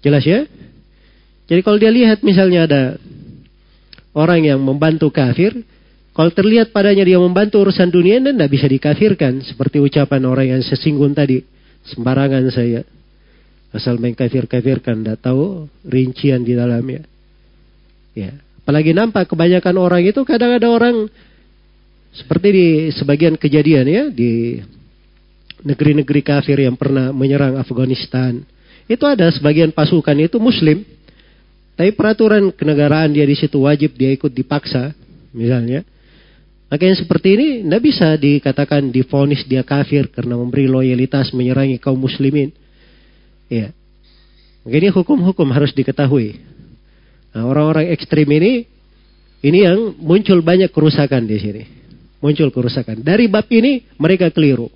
Jelas ya? Jadi kalau dia lihat misalnya ada orang yang membantu kafir, kalau terlihat padanya dia membantu urusan dunia dan tidak bisa dikafirkan. Seperti ucapan orang yang sesinggung tadi. Sembarangan saya. Asal mengkafir-kafirkan. Tidak tahu rincian di dalamnya. Ya. Apalagi nampak kebanyakan orang itu kadang ada orang seperti di sebagian kejadian ya di negeri-negeri kafir yang pernah menyerang Afghanistan. Itu ada sebagian pasukan itu muslim. Tapi peraturan kenegaraan dia di situ wajib dia ikut dipaksa misalnya. Maka yang seperti ini tidak bisa dikatakan difonis dia kafir karena memberi loyalitas menyerangi kaum muslimin. Ya. ini hukum-hukum harus diketahui. Nah, orang-orang nah, ekstrim ini, ini yang muncul banyak kerusakan di sini muncul kerusakan. Dari bab ini mereka keliru.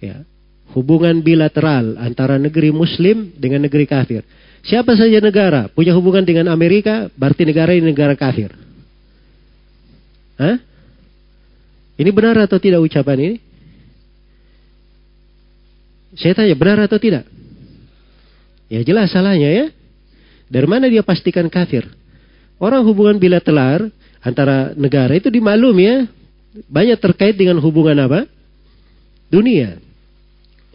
Ya. Hubungan bilateral antara negeri muslim dengan negeri kafir. Siapa saja negara punya hubungan dengan Amerika, berarti negara ini negara kafir. Hah? Ini benar atau tidak ucapan ini? Saya tanya, benar atau tidak? Ya jelas salahnya ya. Dari mana dia pastikan kafir? Orang hubungan bilateral antara negara itu dimaklum ya. Banyak terkait dengan hubungan apa? Dunia.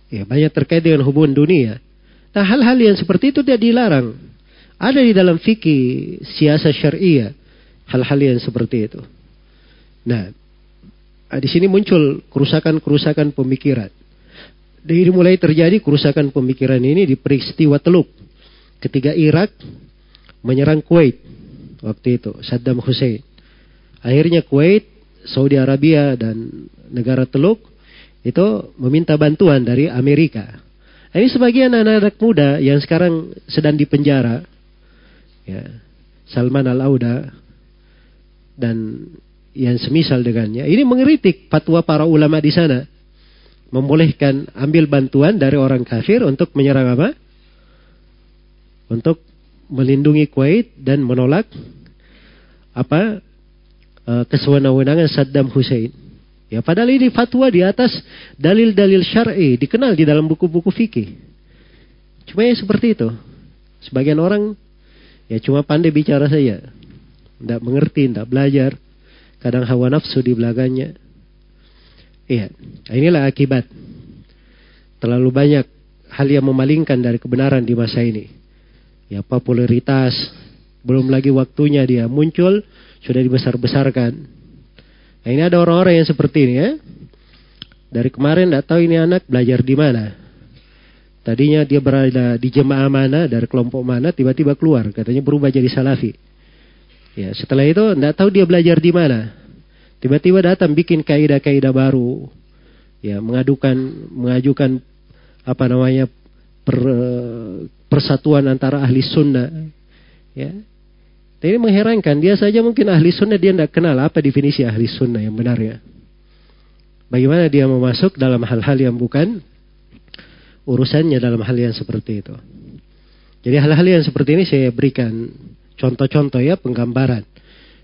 Ya, banyak terkait dengan hubungan dunia. Nah, hal-hal yang seperti itu tidak dilarang. Ada di dalam fikih siasa syariah hal-hal yang seperti itu. Nah, ah, di sini muncul kerusakan-kerusakan pemikiran. Dari mulai terjadi kerusakan pemikiran ini di peristiwa Teluk. Ketika Irak menyerang Kuwait waktu itu Saddam Hussein. Akhirnya Kuwait, Saudi Arabia dan negara Teluk itu meminta bantuan dari Amerika. Ini sebagian anak-anak muda yang sekarang sedang dipenjara, ya, Salman Al Auda dan yang semisal dengannya. Ini mengkritik fatwa para ulama di sana, membolehkan ambil bantuan dari orang kafir untuk menyerang apa? Untuk melindungi Kuwait dan menolak apa Eh, kesewenang-wenangan Saddam Hussein. Ya, padahal ini fatwa di atas dalil-dalil syar'i dikenal di dalam buku-buku fikih. Cuma ya seperti itu. Sebagian orang ya cuma pandai bicara saja. Tidak mengerti, tidak belajar. Kadang hawa nafsu di belakangnya. Iya, inilah akibat. Terlalu banyak hal yang memalingkan dari kebenaran di masa ini. Ya popularitas, belum lagi waktunya dia muncul, sudah dibesar-besarkan. Nah, ini ada orang-orang yang seperti ini ya. Dari kemarin tidak tahu ini anak belajar di mana. Tadinya dia berada di jemaah mana, dari kelompok mana, tiba-tiba keluar. Katanya berubah jadi salafi. Ya, setelah itu tidak tahu dia belajar di mana. Tiba-tiba datang bikin kaidah-kaidah baru. Ya, mengadukan, mengajukan apa namanya per, eh, persatuan antara ahli sunnah ya ini mengherankan, dia saja mungkin ahli sunnah dia tidak kenal apa definisi ahli sunnah yang benar ya. Bagaimana dia mau masuk dalam hal-hal yang bukan urusannya dalam hal yang seperti itu. Jadi hal-hal yang seperti ini saya berikan contoh-contoh ya penggambaran.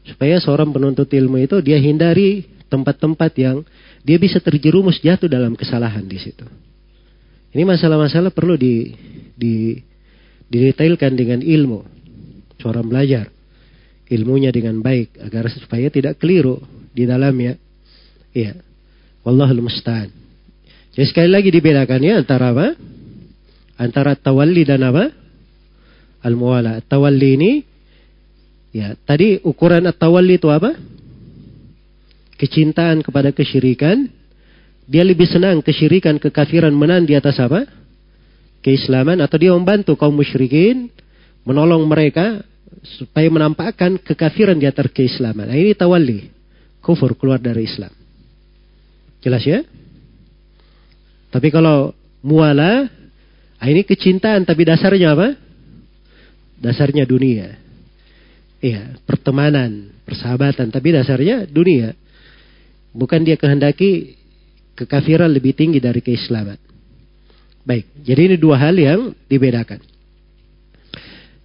Supaya seorang penuntut ilmu itu dia hindari tempat-tempat yang dia bisa terjerumus jatuh dalam kesalahan di situ. Ini masalah-masalah perlu di, di didetailkan dengan ilmu seorang belajar ilmunya dengan baik agar supaya tidak keliru di dalamnya. ya Wallahul musta'an. Jadi sekali lagi dibedakan ya antara apa? Antara tawalli dan apa? Al-muwala. Tawalli ini ya, tadi ukuran tawalli itu apa? Kecintaan kepada kesyirikan. Dia lebih senang kesyirikan kekafiran menang di atas apa? Keislaman atau dia membantu kaum musyrikin menolong mereka supaya menampakkan kekafiran di atas keislaman. Nah, ini tawalli, kufur keluar dari Islam. Jelas ya? Tapi kalau muala, nah ini kecintaan tapi dasarnya apa? Dasarnya dunia. Iya, pertemanan, persahabatan, tapi dasarnya dunia. Bukan dia kehendaki kekafiran lebih tinggi dari keislaman. Baik, jadi ini dua hal yang dibedakan.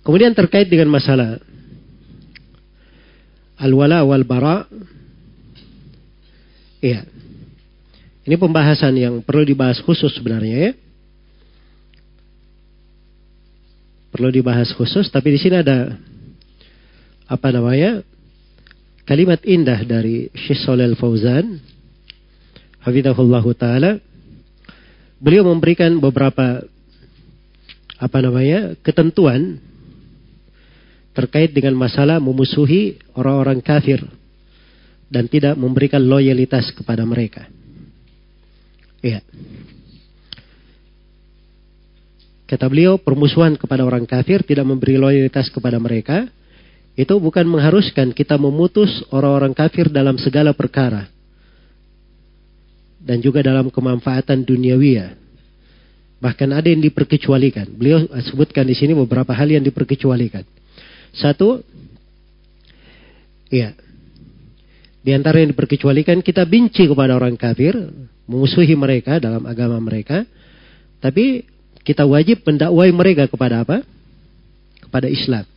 Kemudian terkait dengan masalah al-wala wal bara. Iya. Ini pembahasan yang perlu dibahas khusus sebenarnya ya. Perlu dibahas khusus tapi di sini ada apa namanya? Kalimat indah dari Syekh Shalal Fauzan hafizahullahu taala. Beliau memberikan beberapa apa namanya? ketentuan terkait dengan masalah memusuhi orang-orang kafir dan tidak memberikan loyalitas kepada mereka. Iya. Kata beliau, permusuhan kepada orang kafir tidak memberi loyalitas kepada mereka. Itu bukan mengharuskan kita memutus orang-orang kafir dalam segala perkara. Dan juga dalam kemanfaatan duniawiya. Bahkan ada yang diperkecualikan. Beliau sebutkan di sini beberapa hal yang diperkecualikan. Satu, ya, di antara yang diperkecualikan kita benci kepada orang kafir, memusuhi mereka dalam agama mereka, tapi kita wajib mendakwai mereka kepada apa? Kepada Islam.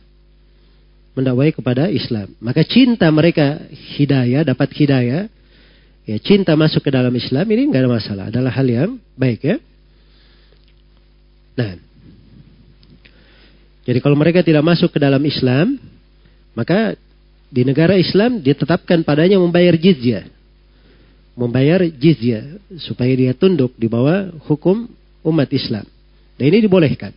Mendakwai kepada Islam. Maka cinta mereka hidayah, dapat hidayah, ya cinta masuk ke dalam Islam ini nggak ada masalah, adalah hal yang baik ya. Nah, jadi kalau mereka tidak masuk ke dalam Islam, maka di negara Islam ditetapkan padanya membayar jizya, Membayar jizya supaya dia tunduk di bawah hukum umat Islam. Dan ini dibolehkan.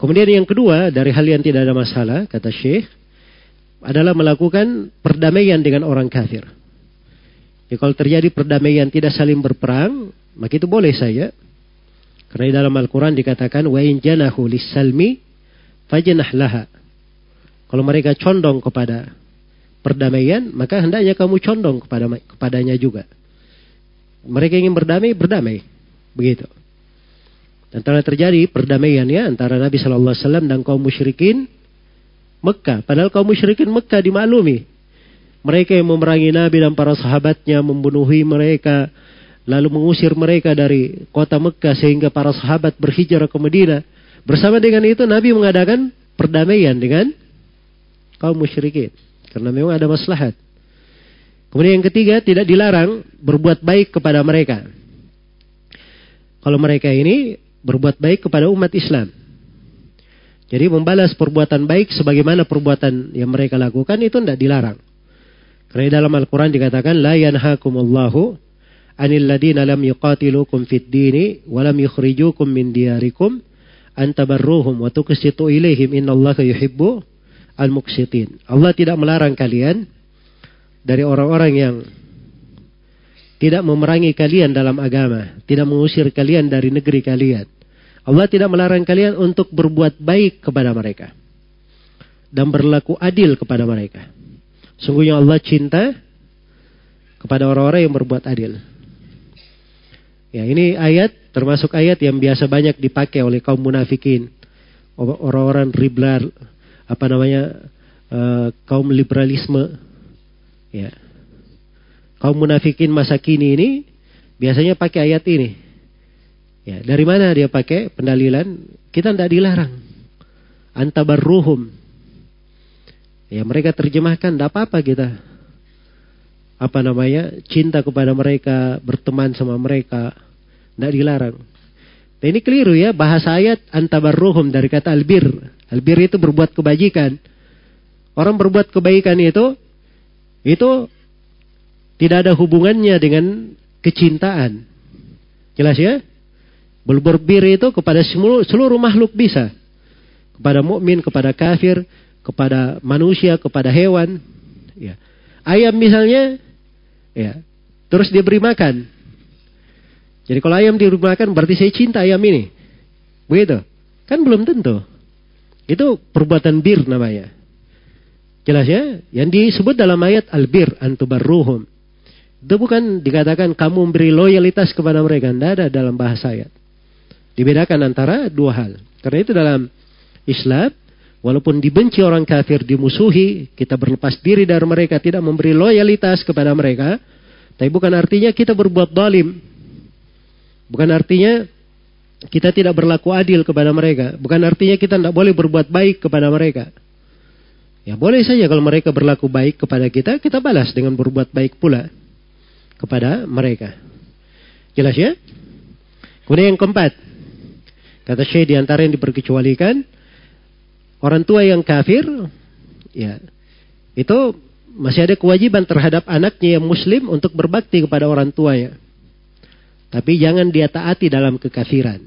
Kemudian yang kedua dari hal yang tidak ada masalah kata Syekh adalah melakukan perdamaian dengan orang kafir. Ya, kalau terjadi perdamaian tidak saling berperang, maka itu boleh saja. Karena di dalam Al-Quran dikatakan wa in janahu fajnah laha. Kalau mereka condong kepada perdamaian, maka hendaknya kamu condong kepada kepadanya juga. Mereka ingin berdamai, berdamai. Begitu. Dan telah terjadi perdamaian ya antara Nabi Shallallahu Alaihi Wasallam dan kaum musyrikin Mekah. Padahal kaum musyrikin Mekah dimaklumi. Mereka yang memerangi Nabi dan para sahabatnya, membunuhi mereka, lalu mengusir mereka dari kota Mekah sehingga para sahabat berhijrah ke Madinah. Bersama dengan itu Nabi mengadakan perdamaian dengan kaum musyrikin. Karena memang ada maslahat. Kemudian yang ketiga, tidak dilarang berbuat baik kepada mereka. Kalau mereka ini berbuat baik kepada umat Islam. Jadi membalas perbuatan baik sebagaimana perbuatan yang mereka lakukan itu tidak dilarang. Karena dalam Al-Quran dikatakan, La yanhakumullahu anil ladina lam yuqatilukum fid dini walam yukhrijukum min diarikum antabarruhum wa tuqsitu ilaihim innallaha yuhibbu al Allah tidak melarang kalian dari orang-orang yang tidak memerangi kalian dalam agama, tidak mengusir kalian dari negeri kalian. Allah tidak melarang kalian untuk berbuat baik kepada mereka dan berlaku adil kepada mereka. Sungguhnya Allah cinta kepada orang-orang yang berbuat adil. Ya, ini ayat Termasuk ayat yang biasa banyak dipakai oleh kaum munafikin. Orang-orang liberal, apa namanya, uh, kaum liberalisme. Ya. Kaum munafikin masa kini ini biasanya pakai ayat ini. Ya, dari mana dia pakai pendalilan? Kita tidak dilarang. Antabarruhum. Ya, mereka terjemahkan, tidak apa-apa kita apa namanya cinta kepada mereka berteman sama mereka tidak dilarang. Nah, ini keliru ya. Bahasa ayat antabarruhum dari kata albir. Albir itu berbuat kebajikan. Orang berbuat kebaikan itu, itu tidak ada hubungannya dengan kecintaan. Jelas ya? berbir itu kepada seluruh, seluruh makhluk bisa. Kepada mukmin, kepada kafir, kepada manusia, kepada hewan. Ya. Ayam misalnya, ya, terus dia beri makan. Jadi kalau ayam dirumahkan berarti saya cinta ayam ini. Begitu. Kan belum tentu. Itu perbuatan bir namanya. Jelas ya? Yang disebut dalam ayat albir antubarruhum. Itu bukan dikatakan kamu memberi loyalitas kepada mereka. Tidak ada dalam bahasa ayat. Dibedakan antara dua hal. Karena itu dalam Islam, walaupun dibenci orang kafir, dimusuhi, kita berlepas diri dari mereka, tidak memberi loyalitas kepada mereka. Tapi bukan artinya kita berbuat dolim. Bukan artinya kita tidak berlaku adil kepada mereka. Bukan artinya kita tidak boleh berbuat baik kepada mereka. Ya boleh saja kalau mereka berlaku baik kepada kita, kita balas dengan berbuat baik pula kepada mereka. Jelas ya? Kemudian yang keempat, kata Syekh diantara yang diperkecualikan, orang tua yang kafir, ya itu masih ada kewajiban terhadap anaknya yang muslim untuk berbakti kepada orang tuanya. Tapi jangan dia taati dalam kekafiran.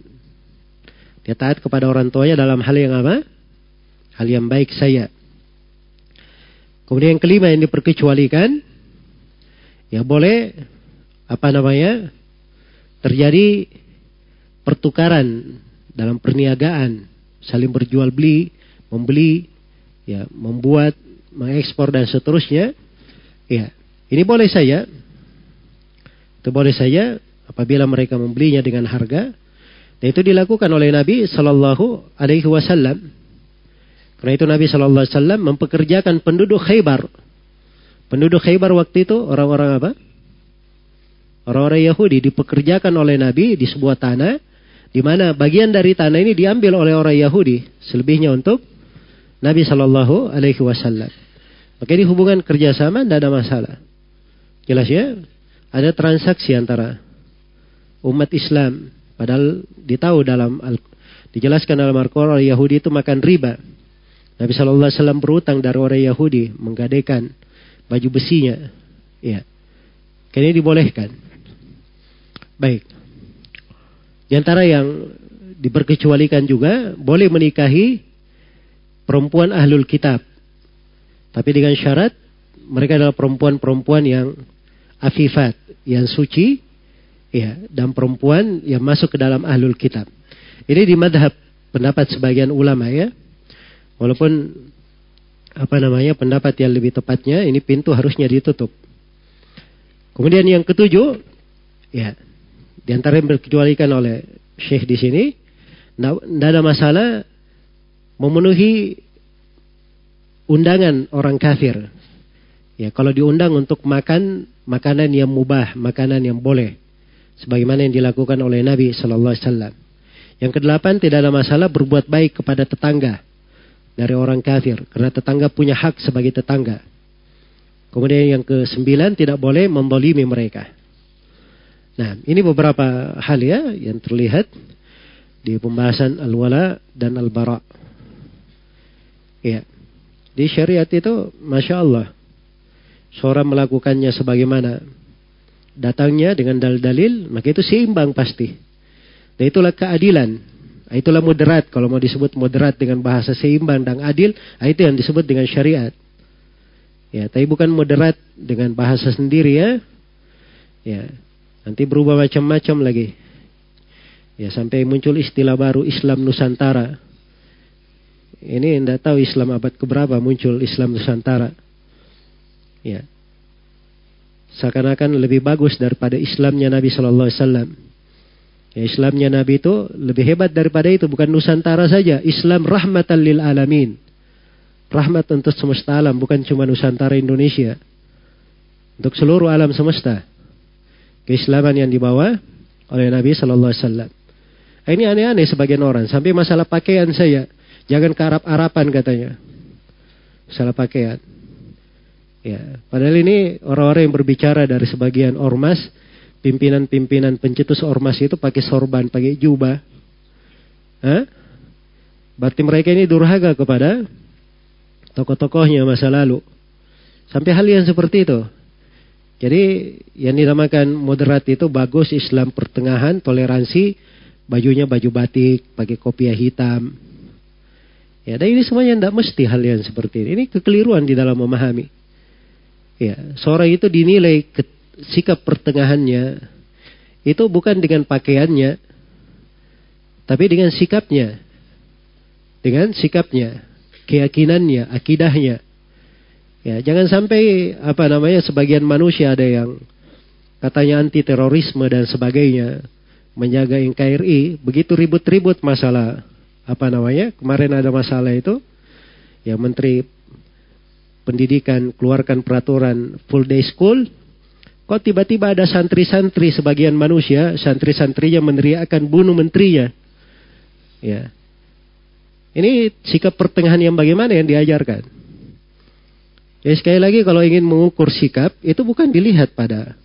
Dia taat kepada orang tuanya dalam hal yang apa? Hal yang baik saya. Kemudian yang kelima yang diperkecualikan, ya boleh apa namanya terjadi pertukaran dalam perniagaan, saling berjual beli, membeli, ya membuat, mengekspor dan seterusnya. Ya, ini boleh saya, itu boleh saya apabila mereka membelinya dengan harga dan itu dilakukan oleh Nabi Shallallahu Alaihi Wasallam karena itu Nabi Shallallahu Alaihi Wasallam mempekerjakan penduduk Khaybar penduduk Khaybar waktu itu orang-orang apa orang-orang Yahudi dipekerjakan oleh Nabi di sebuah tanah di mana bagian dari tanah ini diambil oleh orang Yahudi selebihnya untuk Nabi Shallallahu Alaihi Wasallam maka ini hubungan kerjasama tidak ada masalah jelas ya ada transaksi antara umat Islam. Padahal ditahu dalam dijelaskan dalam Al-Qur'an Yahudi itu makan riba. Nabi Shallallahu Alaihi Wasallam berutang dari orang Yahudi menggadaikan baju besinya. Ya, kini dibolehkan. Baik. Di antara yang diperkecualikan juga boleh menikahi perempuan ahlul kitab. Tapi dengan syarat mereka adalah perempuan-perempuan yang afifat, yang suci, ya dan perempuan yang masuk ke dalam ahlul kitab. Ini di madhab pendapat sebagian ulama ya. Walaupun apa namanya pendapat yang lebih tepatnya ini pintu harusnya ditutup. Kemudian yang ketujuh ya di antara yang berkecualikan oleh Syekh di sini nah, tidak ada masalah memenuhi undangan orang kafir. Ya, kalau diundang untuk makan makanan yang mubah, makanan yang boleh sebagaimana yang dilakukan oleh Nabi Shallallahu Alaihi Wasallam. Yang kedelapan tidak ada masalah berbuat baik kepada tetangga dari orang kafir karena tetangga punya hak sebagai tetangga. Kemudian yang ke sembilan tidak boleh membolimi mereka. Nah ini beberapa hal ya yang terlihat di pembahasan al-wala dan al-bara. Ya. Di syariat itu Masya Allah. Seorang melakukannya sebagaimana datangnya dengan dalil-dalil, maka itu seimbang pasti. Dan itulah keadilan. Ah, itulah moderat, kalau mau disebut moderat dengan bahasa seimbang dan adil, ah, itu yang disebut dengan syariat. Ya, tapi bukan moderat dengan bahasa sendiri ya. Ya, nanti berubah macam-macam lagi. Ya, sampai muncul istilah baru Islam Nusantara. Ini tidak tahu Islam abad keberapa muncul Islam Nusantara. Ya, seakan-akan lebih bagus daripada Islamnya Nabi Shallallahu Alaihi Wasallam. Ya, Islamnya Nabi itu lebih hebat daripada itu, bukan Nusantara saja. Islam rahmatan lil alamin, rahmat untuk semesta alam, bukan cuma Nusantara Indonesia, untuk seluruh alam semesta. Keislaman yang dibawa oleh Nabi Shallallahu Alaihi Wasallam. Eh, ini aneh-aneh sebagian orang. Sampai masalah pakaian saya, jangan ke Arab-Arapan katanya. Masalah pakaian. Ya, padahal ini orang-orang yang berbicara dari sebagian ormas, pimpinan-pimpinan pencetus ormas itu pakai sorban, pakai jubah. Hah? Berarti mereka ini durhaga kepada tokoh-tokohnya masa lalu. Sampai hal yang seperti itu. Jadi yang dinamakan moderat itu bagus Islam pertengahan, toleransi, bajunya baju batik, pakai kopiah hitam. Ya, dan ini semuanya tidak mesti hal yang seperti ini. Ini kekeliruan di dalam memahami. Ya, seorang itu dinilai ke, sikap pertengahannya itu bukan dengan pakaiannya, tapi dengan sikapnya, dengan sikapnya, keyakinannya, akidahnya. Ya, jangan sampai apa namanya sebagian manusia ada yang katanya anti terorisme dan sebagainya, menjaga NKRI, begitu ribut-ribut masalah apa namanya? Kemarin ada masalah itu, ya menteri pendidikan, keluarkan peraturan full day school, kok tiba-tiba ada santri-santri sebagian manusia, santri-santrinya meneriakkan bunuh menterinya. Ya. Ini sikap pertengahan yang bagaimana yang diajarkan? Ya sekali lagi kalau ingin mengukur sikap itu bukan dilihat pada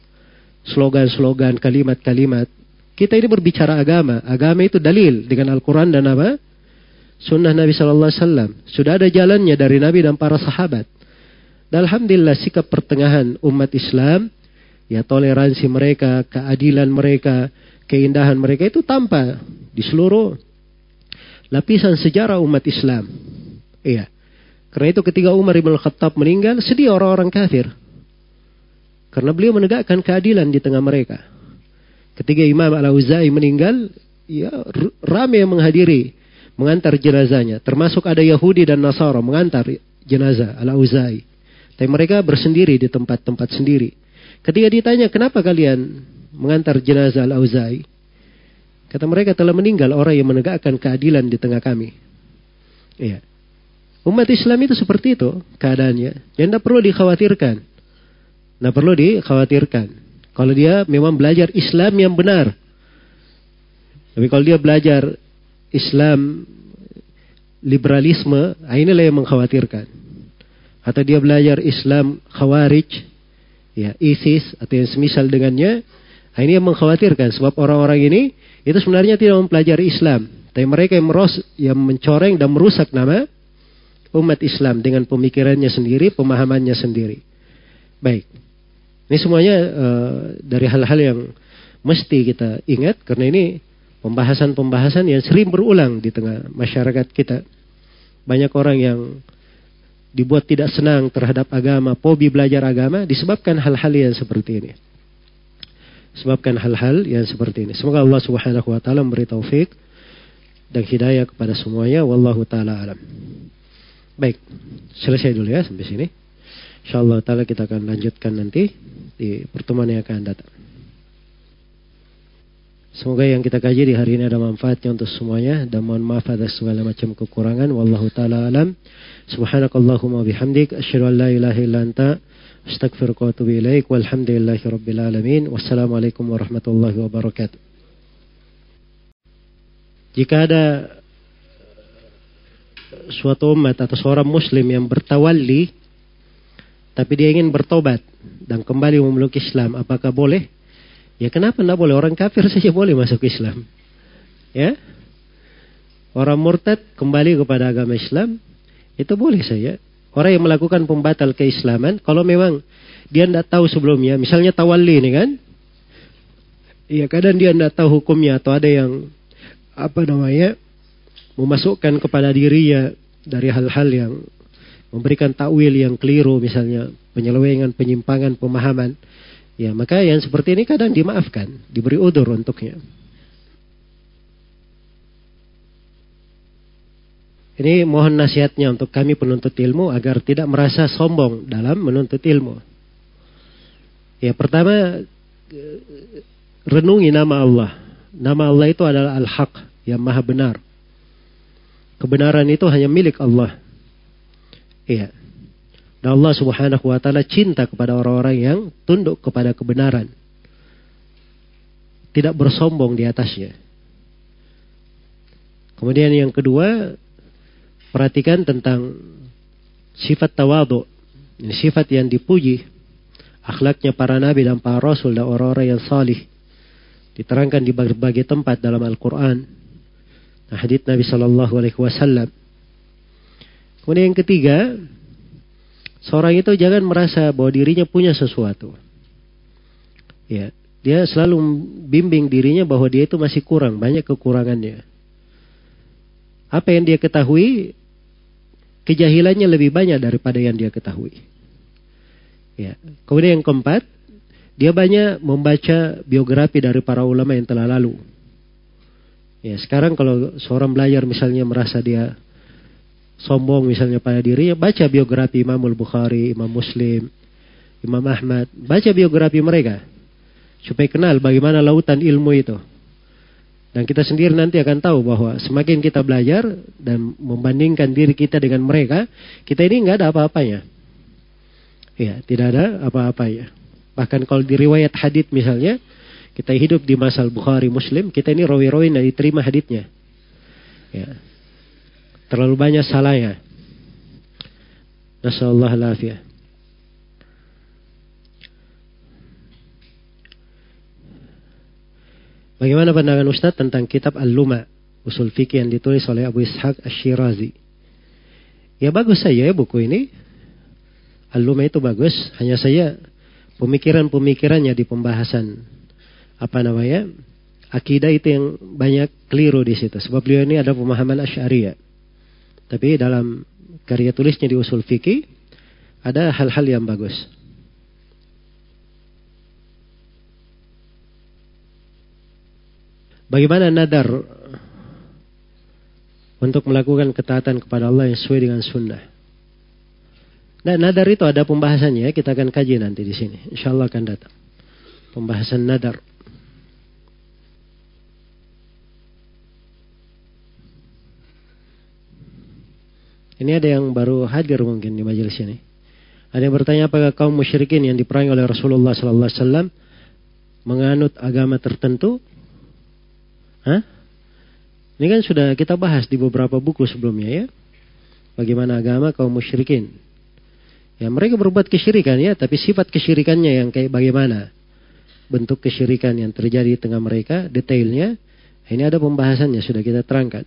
slogan-slogan, kalimat-kalimat. Kita ini berbicara agama. Agama itu dalil dengan Al-Quran dan apa? Sunnah Nabi Shallallahu Alaihi Wasallam. Sudah ada jalannya dari Nabi dan para sahabat. Dan alhamdulillah sikap pertengahan umat Islam, ya toleransi mereka, keadilan mereka, keindahan mereka itu tampak di seluruh lapisan sejarah umat Islam. Iya. Karena itu ketika Umar ibn Khattab meninggal, sedih orang-orang kafir. Karena beliau menegakkan keadilan di tengah mereka. Ketika Imam Al-Auza'i meninggal, ya ramai yang menghadiri, mengantar jenazahnya. Termasuk ada Yahudi dan Nasara mengantar jenazah Al-Auza'i. Tapi mereka bersendiri di tempat-tempat sendiri. Ketika ditanya, kenapa kalian mengantar jenazah Al-Auza'i? Kata mereka telah meninggal orang yang menegakkan keadilan di tengah kami. Iya. Umat Islam itu seperti itu keadaannya. Dan tidak perlu dikhawatirkan. Tidak perlu dikhawatirkan. Kalau dia memang belajar Islam yang benar. Tapi kalau dia belajar Islam liberalisme, ah, lah yang mengkhawatirkan atau dia belajar Islam khawarij, ya ISIS atau yang semisal dengannya, nah ini yang mengkhawatirkan sebab orang-orang ini itu sebenarnya tidak mempelajari Islam, tapi mereka yang meros, yang mencoreng dan merusak nama umat Islam dengan pemikirannya sendiri, pemahamannya sendiri. Baik, ini semuanya uh, dari hal-hal yang mesti kita ingat karena ini pembahasan-pembahasan yang sering berulang di tengah masyarakat kita. Banyak orang yang dibuat tidak senang terhadap agama, pobi belajar agama disebabkan hal-hal yang seperti ini. Sebabkan hal-hal yang seperti ini. Semoga Allah Subhanahu wa taala memberi taufik dan hidayah kepada semuanya wallahu taala alam. Baik, selesai dulu ya sampai sini. Insyaallah taala kita akan lanjutkan nanti di pertemuan yang akan datang. Semoga yang kita kaji di hari ini ada manfaatnya untuk semuanya dan mohon maaf atas segala macam kekurangan wallahu taala alam. Subhanakallahumma bihamdik asyhadu an la ilaha illa anta astaghfiruka wa atubu ilaik walhamdulillahi rabbil alamin wassalamualaikum warahmatullahi wabarakatuh. Jika ada suatu umat atau seorang muslim yang bertawalli tapi dia ingin bertobat dan kembali memeluk Islam, apakah boleh? Ya kenapa tidak boleh? Orang kafir *laughs* saja boleh masuk Islam. Ya, Orang murtad kembali kepada agama Islam, itu boleh saja. Orang yang melakukan pembatal keislaman, kalau memang dia tidak tahu sebelumnya, misalnya tawalli ini kan, ya kadang dia tidak tahu hukumnya atau ada yang apa namanya memasukkan kepada dirinya dari hal-hal yang memberikan takwil yang keliru misalnya penyelewengan penyimpangan pemahaman ya maka yang seperti ini kadang dimaafkan diberi udur untuknya Ini mohon nasihatnya untuk kami penuntut ilmu agar tidak merasa sombong dalam menuntut ilmu. Ya pertama renungi nama Allah. Nama Allah itu adalah Al-Haq yang maha benar. Kebenaran itu hanya milik Allah. Ya. Dan Allah subhanahu wa ta'ala cinta kepada orang-orang yang tunduk kepada kebenaran. Tidak bersombong di atasnya. Kemudian yang kedua, perhatikan tentang sifat tawadu. Ini sifat yang dipuji. Akhlaknya para nabi dan para rasul dan orang-orang yang salih. Diterangkan di berbagai tempat dalam Al-Quran. Nah, hadith Nabi Shallallahu Alaihi Wasallam. Kemudian yang ketiga, seorang itu jangan merasa bahwa dirinya punya sesuatu. Ya, dia selalu bimbing dirinya bahwa dia itu masih kurang, banyak kekurangannya. Apa yang dia ketahui kejahilannya lebih banyak daripada yang dia ketahui. Ya. Kemudian yang keempat, dia banyak membaca biografi dari para ulama yang telah lalu. Ya, sekarang kalau seorang belajar misalnya merasa dia sombong misalnya pada dirinya, baca biografi Imam Al-Bukhari, Imam Muslim, Imam Ahmad, baca biografi mereka supaya kenal bagaimana lautan ilmu itu. Dan kita sendiri nanti akan tahu bahwa semakin kita belajar dan membandingkan diri kita dengan mereka, kita ini nggak ada apa-apanya. Ya, tidak ada apa-apanya. Bahkan kalau di riwayat hadit misalnya, kita hidup di masal Bukhari Muslim, kita ini rawi-rawi dari diterima haditnya. Ya. Terlalu banyak salahnya. Nasallahu alafiyah. Bagaimana pandangan Ustadz tentang kitab Al-Luma, usul fikih yang ditulis oleh Abu Ishaq Ash-Shirazi? Ya bagus saja ya buku ini. Al-Luma itu bagus, hanya saya pemikiran-pemikirannya di pembahasan apa namanya akidah itu yang banyak keliru di situ. Sebab beliau ini ada pemahaman asyariah. Tapi dalam karya tulisnya di usul fikih ada hal-hal yang bagus. Bagaimana nadar untuk melakukan ketaatan kepada Allah yang sesuai dengan sunnah? Nah, nadar itu ada pembahasannya, ya. kita akan kaji nanti di sini. Insya Allah akan datang. Pembahasan nadar. Ini ada yang baru hadir mungkin di majelis ini. Ada yang bertanya apakah kaum musyrikin yang diperangi oleh Rasulullah SAW menganut agama tertentu Hah? Ini kan sudah kita bahas di beberapa buku sebelumnya ya. Bagaimana agama kaum musyrikin. Ya mereka berbuat kesyirikan ya, tapi sifat kesyirikannya yang kayak bagaimana. Bentuk kesyirikan yang terjadi di tengah mereka, detailnya. Ini ada pembahasannya, sudah kita terangkan.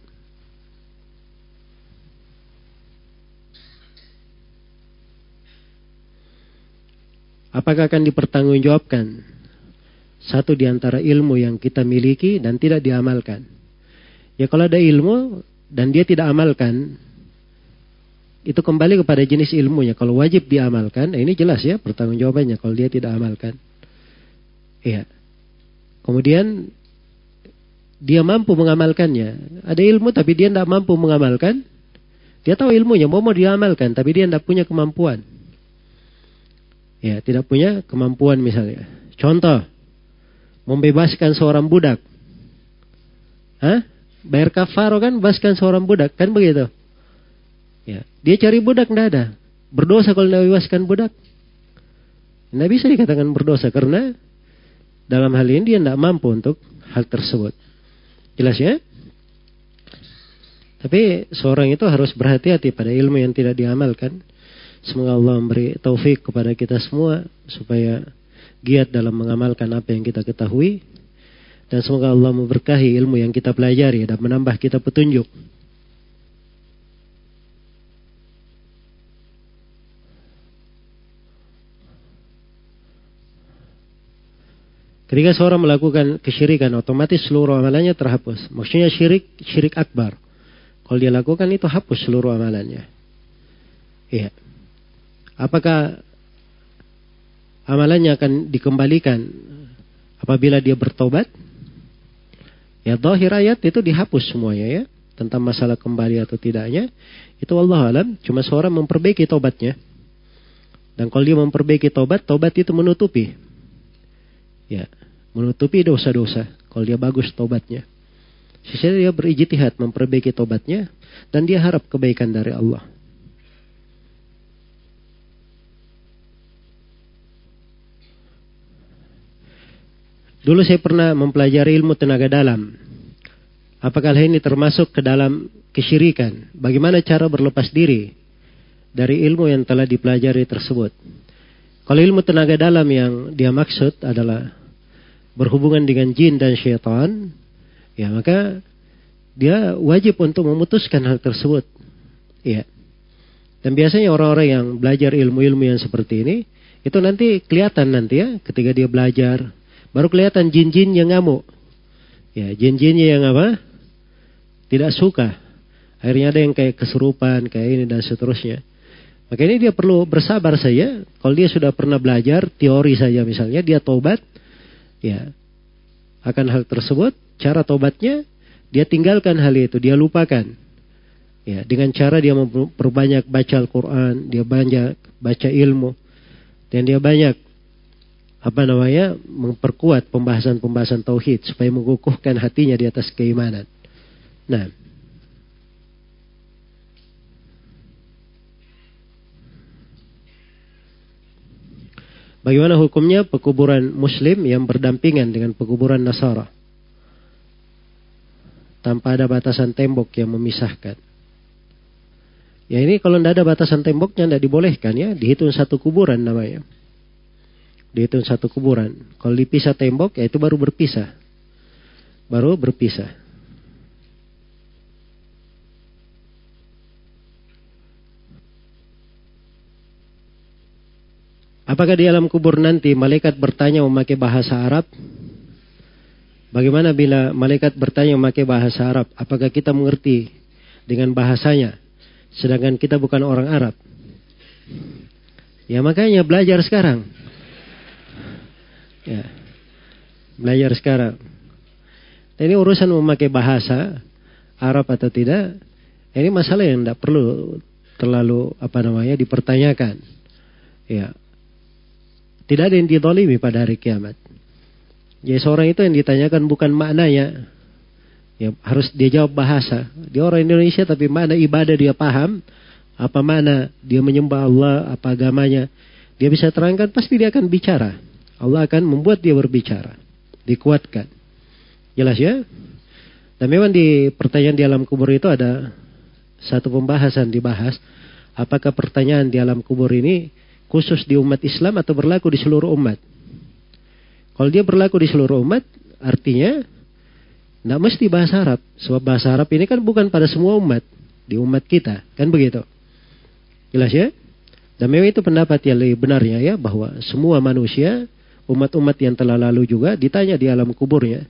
Apakah akan dipertanggungjawabkan satu di antara ilmu yang kita miliki dan tidak diamalkan. Ya kalau ada ilmu dan dia tidak amalkan, itu kembali kepada jenis ilmunya. Kalau wajib diamalkan, nah ini jelas ya pertanggung jawabannya kalau dia tidak amalkan. Iya. Kemudian dia mampu mengamalkannya. Ada ilmu tapi dia tidak mampu mengamalkan. Dia tahu ilmunya, mau mau diamalkan, tapi dia tidak punya kemampuan. Ya, tidak punya kemampuan misalnya. Contoh, membebaskan seorang budak. Hah? Bayar kafaro kan bebaskan seorang budak, kan begitu? Ya, dia cari budak tidak ada. Berdosa kalau tidak bebaskan budak. Tidak bisa dikatakan berdosa karena dalam hal ini dia tidak mampu untuk hal tersebut. Jelas ya? Tapi seorang itu harus berhati-hati pada ilmu yang tidak diamalkan. Semoga Allah memberi taufik kepada kita semua supaya giat dalam mengamalkan apa yang kita ketahui dan semoga Allah memberkahi ilmu yang kita pelajari dan menambah kita petunjuk. Ketika seorang melakukan kesyirikan, otomatis seluruh amalannya terhapus. Maksudnya syirik, syirik akbar. Kalau dia lakukan itu hapus seluruh amalannya. Iya. Apakah amalannya akan dikembalikan apabila dia bertobat. Ya dohir ayat itu dihapus semuanya ya tentang masalah kembali atau tidaknya itu Allah alam cuma seorang memperbaiki tobatnya dan kalau dia memperbaiki tobat tobat itu menutupi ya menutupi dosa-dosa kalau dia bagus tobatnya sisanya dia berijtihad memperbaiki tobatnya dan dia harap kebaikan dari Allah Dulu saya pernah mempelajari ilmu tenaga dalam. Apakah hal ini termasuk ke dalam kesyirikan? Bagaimana cara berlepas diri dari ilmu yang telah dipelajari tersebut? Kalau ilmu tenaga dalam yang dia maksud adalah berhubungan dengan jin dan syaitan, ya maka dia wajib untuk memutuskan hal tersebut. Iya. Dan biasanya orang-orang yang belajar ilmu-ilmu yang seperti ini, itu nanti kelihatan nanti ya, ketika dia belajar, Baru kelihatan jin-jin yang ngamuk. Ya, jin-jinnya yang apa? Tidak suka. Akhirnya ada yang kayak keserupan kayak ini dan seterusnya. Makanya dia perlu bersabar saja. Kalau dia sudah pernah belajar teori saja misalnya, dia tobat, ya akan hal tersebut. Cara tobatnya, dia tinggalkan hal itu, dia lupakan. Ya, dengan cara dia memperbanyak baca Al-Quran, dia banyak baca ilmu, dan dia banyak apa namanya memperkuat pembahasan-pembahasan tauhid supaya mengukuhkan hatinya di atas keimanan. Nah, Bagaimana hukumnya pekuburan muslim yang berdampingan dengan pekuburan Nasara? Tanpa ada batasan tembok yang memisahkan. Ya ini kalau tidak ada batasan temboknya tidak dibolehkan ya. Dihitung satu kuburan namanya dihitung satu kuburan. Kalau dipisah tembok, ya itu baru berpisah. Baru berpisah. Apakah di alam kubur nanti malaikat bertanya memakai bahasa Arab? Bagaimana bila malaikat bertanya memakai bahasa Arab? Apakah kita mengerti dengan bahasanya? Sedangkan kita bukan orang Arab. Ya makanya belajar sekarang. Ya. Belajar sekarang. Nah, ini urusan memakai bahasa Arab atau tidak, ini masalah yang tidak perlu terlalu apa namanya dipertanyakan. Ya. Tidak ada yang ditolimi pada hari kiamat. Jadi ya, seorang itu yang ditanyakan bukan maknanya. Ya, harus dia jawab bahasa. Dia orang Indonesia tapi mana ibadah dia paham. Apa mana dia menyembah Allah, apa agamanya. Dia bisa terangkan, pasti dia akan bicara. Allah akan membuat dia berbicara, dikuatkan. Jelas ya? Dan memang di pertanyaan di alam kubur itu ada satu pembahasan dibahas apakah pertanyaan di alam kubur ini khusus di umat Islam atau berlaku di seluruh umat. Kalau dia berlaku di seluruh umat, artinya tidak mesti bahasa Arab. Sebab bahasa Arab ini kan bukan pada semua umat. Di umat kita, kan begitu. Jelas ya? Dan memang itu pendapat yang lebih benarnya ya, bahwa semua manusia umat-umat yang telah lalu juga ditanya di alam kuburnya.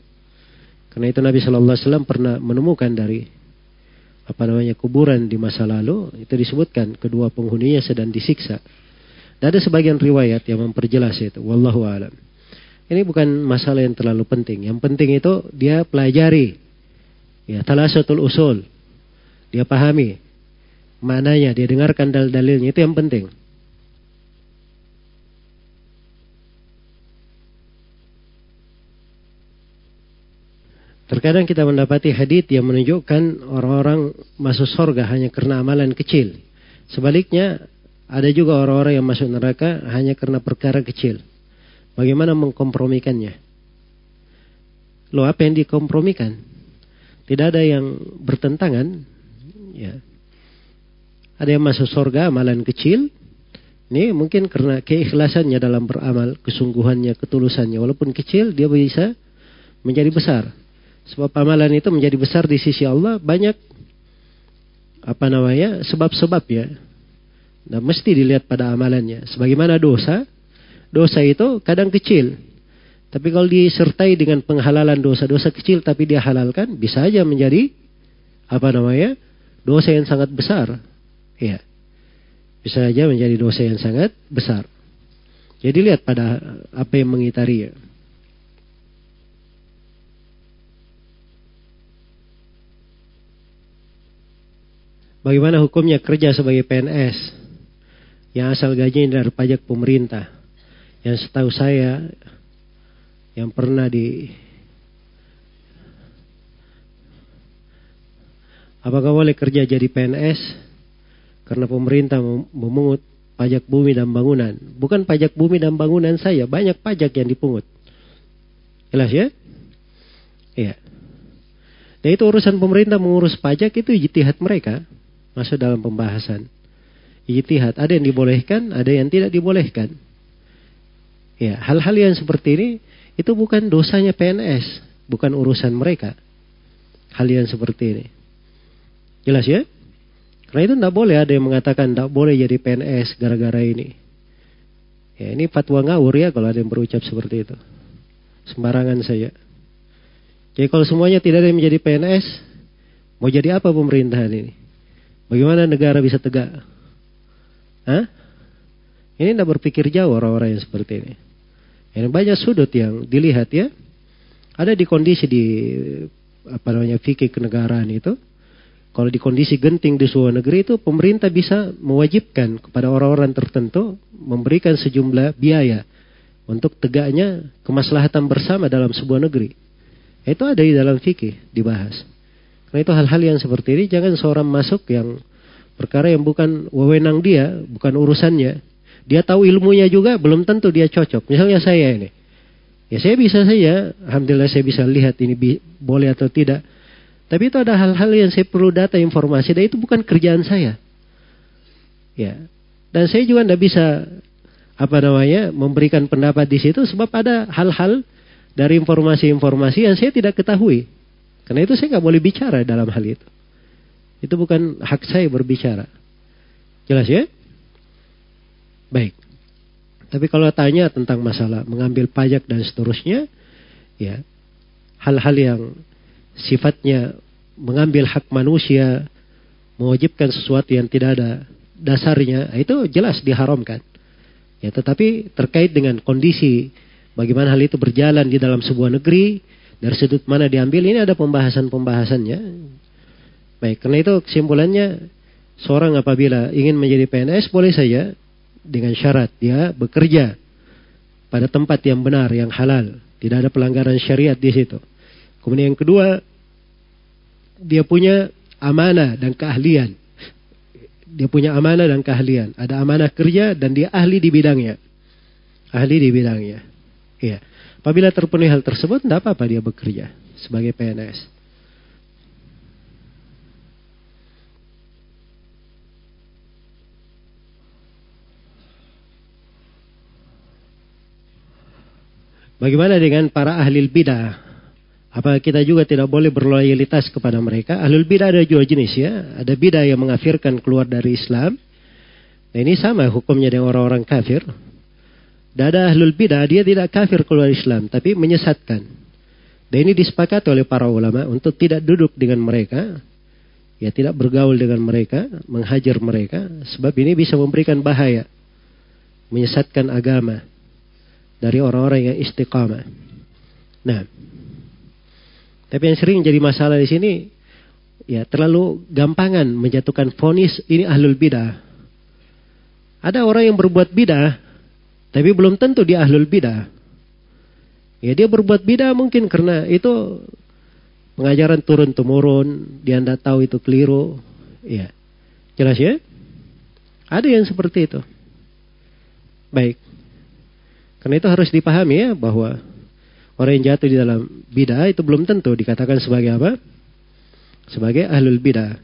Karena itu Nabi Shallallahu Alaihi Wasallam pernah menemukan dari apa namanya kuburan di masa lalu itu disebutkan kedua penghuninya sedang disiksa. Dan ada sebagian riwayat yang memperjelas itu. Wallahu a'lam. Ini bukan masalah yang terlalu penting. Yang penting itu dia pelajari. Ya, talasatul usul. Dia pahami. Mananya, dia dengarkan dalil-dalilnya. Itu yang penting. Terkadang kita mendapati hadith yang menunjukkan orang-orang masuk surga hanya karena amalan kecil. Sebaliknya, ada juga orang-orang yang masuk neraka hanya karena perkara kecil. Bagaimana mengkompromikannya? Lo apa yang dikompromikan? Tidak ada yang bertentangan. Ya. Ada yang masuk surga amalan kecil. Ini mungkin karena keikhlasannya dalam beramal, kesungguhannya, ketulusannya. Walaupun kecil, dia bisa menjadi besar Sebab amalan itu menjadi besar di sisi Allah banyak apa namanya sebab-sebab ya. Nah mesti dilihat pada amalannya. Sebagaimana dosa, dosa itu kadang kecil. Tapi kalau disertai dengan penghalalan dosa-dosa kecil tapi dia halalkan, bisa aja menjadi apa namanya dosa yang sangat besar. Ya, bisa aja menjadi dosa yang sangat besar. Jadi lihat pada apa yang mengitari ya. Bagaimana hukumnya kerja sebagai PNS yang asal gajinya dari pajak pemerintah? Yang setahu saya yang pernah di Apakah boleh kerja jadi PNS? Karena pemerintah memungut pajak bumi dan bangunan. Bukan pajak bumi dan bangunan saya, banyak pajak yang dipungut. Jelas ya? Iya. Nah itu urusan pemerintah mengurus pajak itu jitihat mereka masuk dalam pembahasan ijtihad. Ada yang dibolehkan, ada yang tidak dibolehkan. Ya, hal-hal yang seperti ini itu bukan dosanya PNS, bukan urusan mereka. Hal yang seperti ini. Jelas ya? Karena itu tidak boleh ada yang mengatakan tidak boleh jadi PNS gara-gara ini. Ya, ini fatwa ngawur ya kalau ada yang berucap seperti itu. Sembarangan saja. Jadi kalau semuanya tidak ada yang menjadi PNS, mau jadi apa pemerintahan ini? Bagaimana negara bisa tegak? Hah? Ini tidak berpikir jauh orang-orang yang seperti ini. Ini banyak sudut yang dilihat ya. Ada di kondisi di apa namanya fikih kenegaraan itu. Kalau di kondisi genting di sebuah negeri itu pemerintah bisa mewajibkan kepada orang-orang tertentu memberikan sejumlah biaya untuk tegaknya kemaslahatan bersama dalam sebuah negeri. Itu ada di dalam fikih dibahas. Nah itu hal-hal yang seperti ini jangan seorang masuk yang perkara yang bukan wewenang dia, bukan urusannya. Dia tahu ilmunya juga belum tentu dia cocok. Misalnya saya ini. Ya saya bisa saja, alhamdulillah saya bisa lihat ini bi boleh atau tidak. Tapi itu ada hal-hal yang saya perlu data informasi dan itu bukan kerjaan saya. Ya. Dan saya juga tidak bisa apa namanya memberikan pendapat di situ sebab ada hal-hal dari informasi-informasi yang saya tidak ketahui. Karena itu saya nggak boleh bicara dalam hal itu. Itu bukan hak saya berbicara. Jelas ya? Baik. Tapi kalau tanya tentang masalah mengambil pajak dan seterusnya, ya hal-hal yang sifatnya mengambil hak manusia, mewajibkan sesuatu yang tidak ada dasarnya, nah, itu jelas diharamkan. Ya, tetapi terkait dengan kondisi bagaimana hal itu berjalan di dalam sebuah negeri, dari sudut mana diambil ini ada pembahasan-pembahasannya. Baik, karena itu kesimpulannya seorang apabila ingin menjadi PNS boleh saja dengan syarat dia bekerja pada tempat yang benar, yang halal. Tidak ada pelanggaran syariat di situ. Kemudian yang kedua, dia punya amanah dan keahlian. Dia punya amanah dan keahlian. Ada amanah kerja dan dia ahli di bidangnya. Ahli di bidangnya. Iya. Apabila terpenuhi hal tersebut, tidak apa-apa dia bekerja sebagai PNS. Bagaimana dengan para ahli bidah? Apa kita juga tidak boleh berloyalitas kepada mereka? Ahli bidah ada dua jenis ya. Ada bidah yang mengafirkan keluar dari Islam. Nah, ini sama hukumnya dengan orang-orang kafir. Dada ahlul bidah, dia tidak kafir keluar Islam, tapi menyesatkan. Dan ini disepakati oleh para ulama untuk tidak duduk dengan mereka, ya tidak bergaul dengan mereka, menghajar mereka, sebab ini bisa memberikan bahaya, menyesatkan agama dari orang-orang yang istiqamah. Nah, tapi yang sering jadi masalah di sini, ya terlalu gampangan menjatuhkan fonis ini ahlul bidah. Ada orang yang berbuat bidah, tapi belum tentu dia ahlul bidah. Ya dia berbuat bidah mungkin karena itu pengajaran turun temurun, dia tidak tahu itu keliru. Ya. Jelas ya? Ada yang seperti itu. Baik. Karena itu harus dipahami ya bahwa orang yang jatuh di dalam bidah itu belum tentu dikatakan sebagai apa? Sebagai ahlul bidah.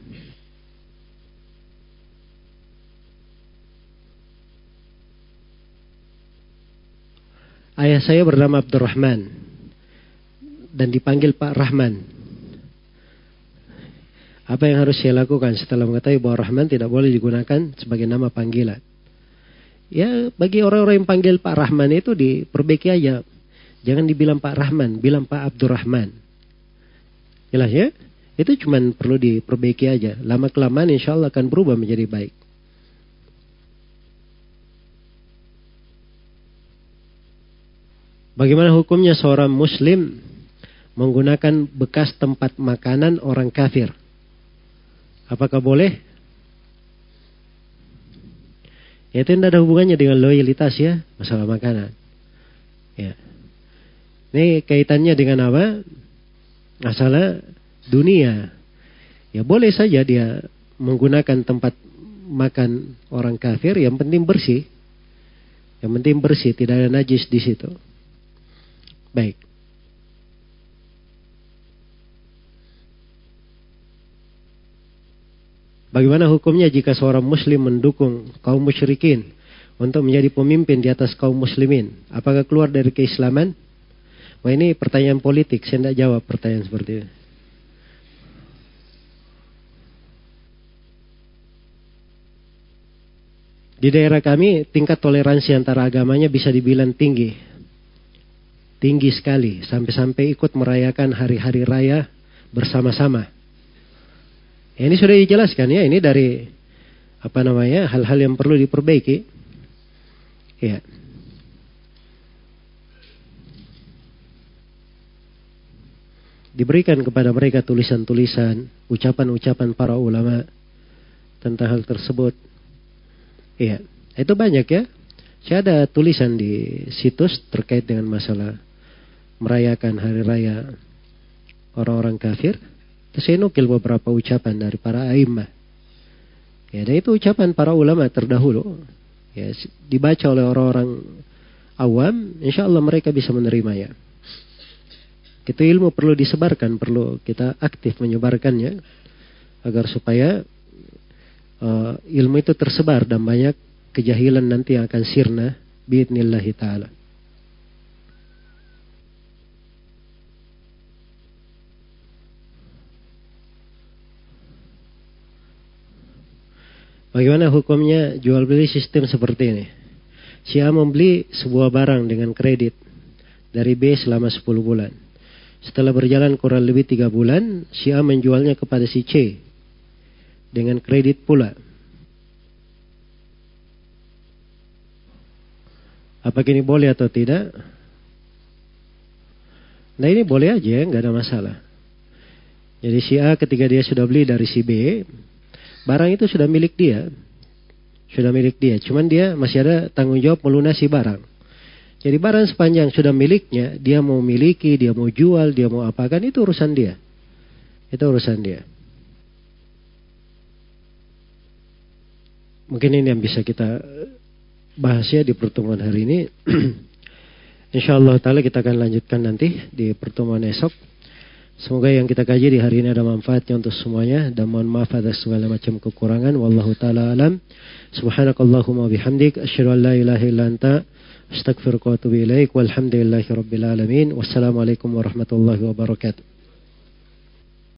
Ayah saya bernama Abdurrahman dan dipanggil Pak Rahman. Apa yang harus saya lakukan setelah mengetahui bahwa Rahman tidak boleh digunakan sebagai nama panggilan? Ya, bagi orang-orang yang panggil Pak Rahman itu diperbaiki aja. Jangan dibilang Pak Rahman, bilang Pak Abdurrahman. Jelas ya? Itu cuma perlu diperbaiki aja. Lama kelamaan insya Allah akan berubah menjadi baik. Bagaimana hukumnya seorang muslim menggunakan bekas tempat makanan orang kafir? Apakah boleh? Ya, itu tidak ada hubungannya dengan loyalitas ya, masalah makanan. Ya. Ini kaitannya dengan apa? Masalah dunia. Ya boleh saja dia menggunakan tempat makan orang kafir, yang penting bersih. Yang penting bersih, tidak ada najis di situ. Baik. Bagaimana hukumnya jika seorang muslim mendukung kaum musyrikin untuk menjadi pemimpin di atas kaum muslimin? Apakah keluar dari keislaman? Wah ini pertanyaan politik, saya tidak jawab pertanyaan seperti itu. Di daerah kami tingkat toleransi antara agamanya bisa dibilang tinggi tinggi sekali sampai-sampai ikut merayakan hari-hari raya bersama-sama. Ya, ini sudah dijelaskan ya, ini dari apa namanya hal-hal yang perlu diperbaiki. Ya. Diberikan kepada mereka tulisan-tulisan, ucapan-ucapan para ulama tentang hal tersebut. Iya, itu banyak ya. Saya ada tulisan di situs terkait dengan masalah merayakan hari raya orang-orang kafir, saya nukil beberapa ucapan dari para aima Ya, dan itu ucapan para ulama terdahulu. Ya, dibaca oleh orang-orang awam, insya Allah mereka bisa menerimanya. Itu ilmu perlu disebarkan, perlu kita aktif menyebarkannya agar supaya uh, ilmu itu tersebar dan banyak kejahilan nanti yang akan sirna biidnillahi ta'ala. Bagaimana hukumnya jual beli sistem seperti ini? Si A membeli sebuah barang dengan kredit dari B selama 10 bulan. Setelah berjalan kurang lebih 3 bulan, si A menjualnya kepada si C dengan kredit pula. Apa ini boleh atau tidak? Nah ini boleh aja, nggak ada masalah. Jadi si A ketika dia sudah beli dari si B, barang itu sudah milik dia. Sudah milik dia, cuman dia masih ada tanggung jawab melunasi barang. Jadi barang sepanjang sudah miliknya, dia mau miliki, dia mau jual, dia mau apakan, itu urusan dia. Itu urusan dia. Mungkin ini yang bisa kita bahas ya di pertemuan hari ini. *clears throat* Insya Allah Ta'ala kita akan lanjutkan nanti di pertemuan esok. Semoga yang kita kaji di hari ini ada manfaatnya untuk semuanya dan mohon maaf atas segala macam kekurangan. Wallahu taala alam. Subhanakallahumma bihamdik asyhadu an la ilaha illa anta astaghfiruka wa atubu ilaik. Walhamdulillahirabbil alamin. Wassalamualaikum warahmatullahi wabarakatuh.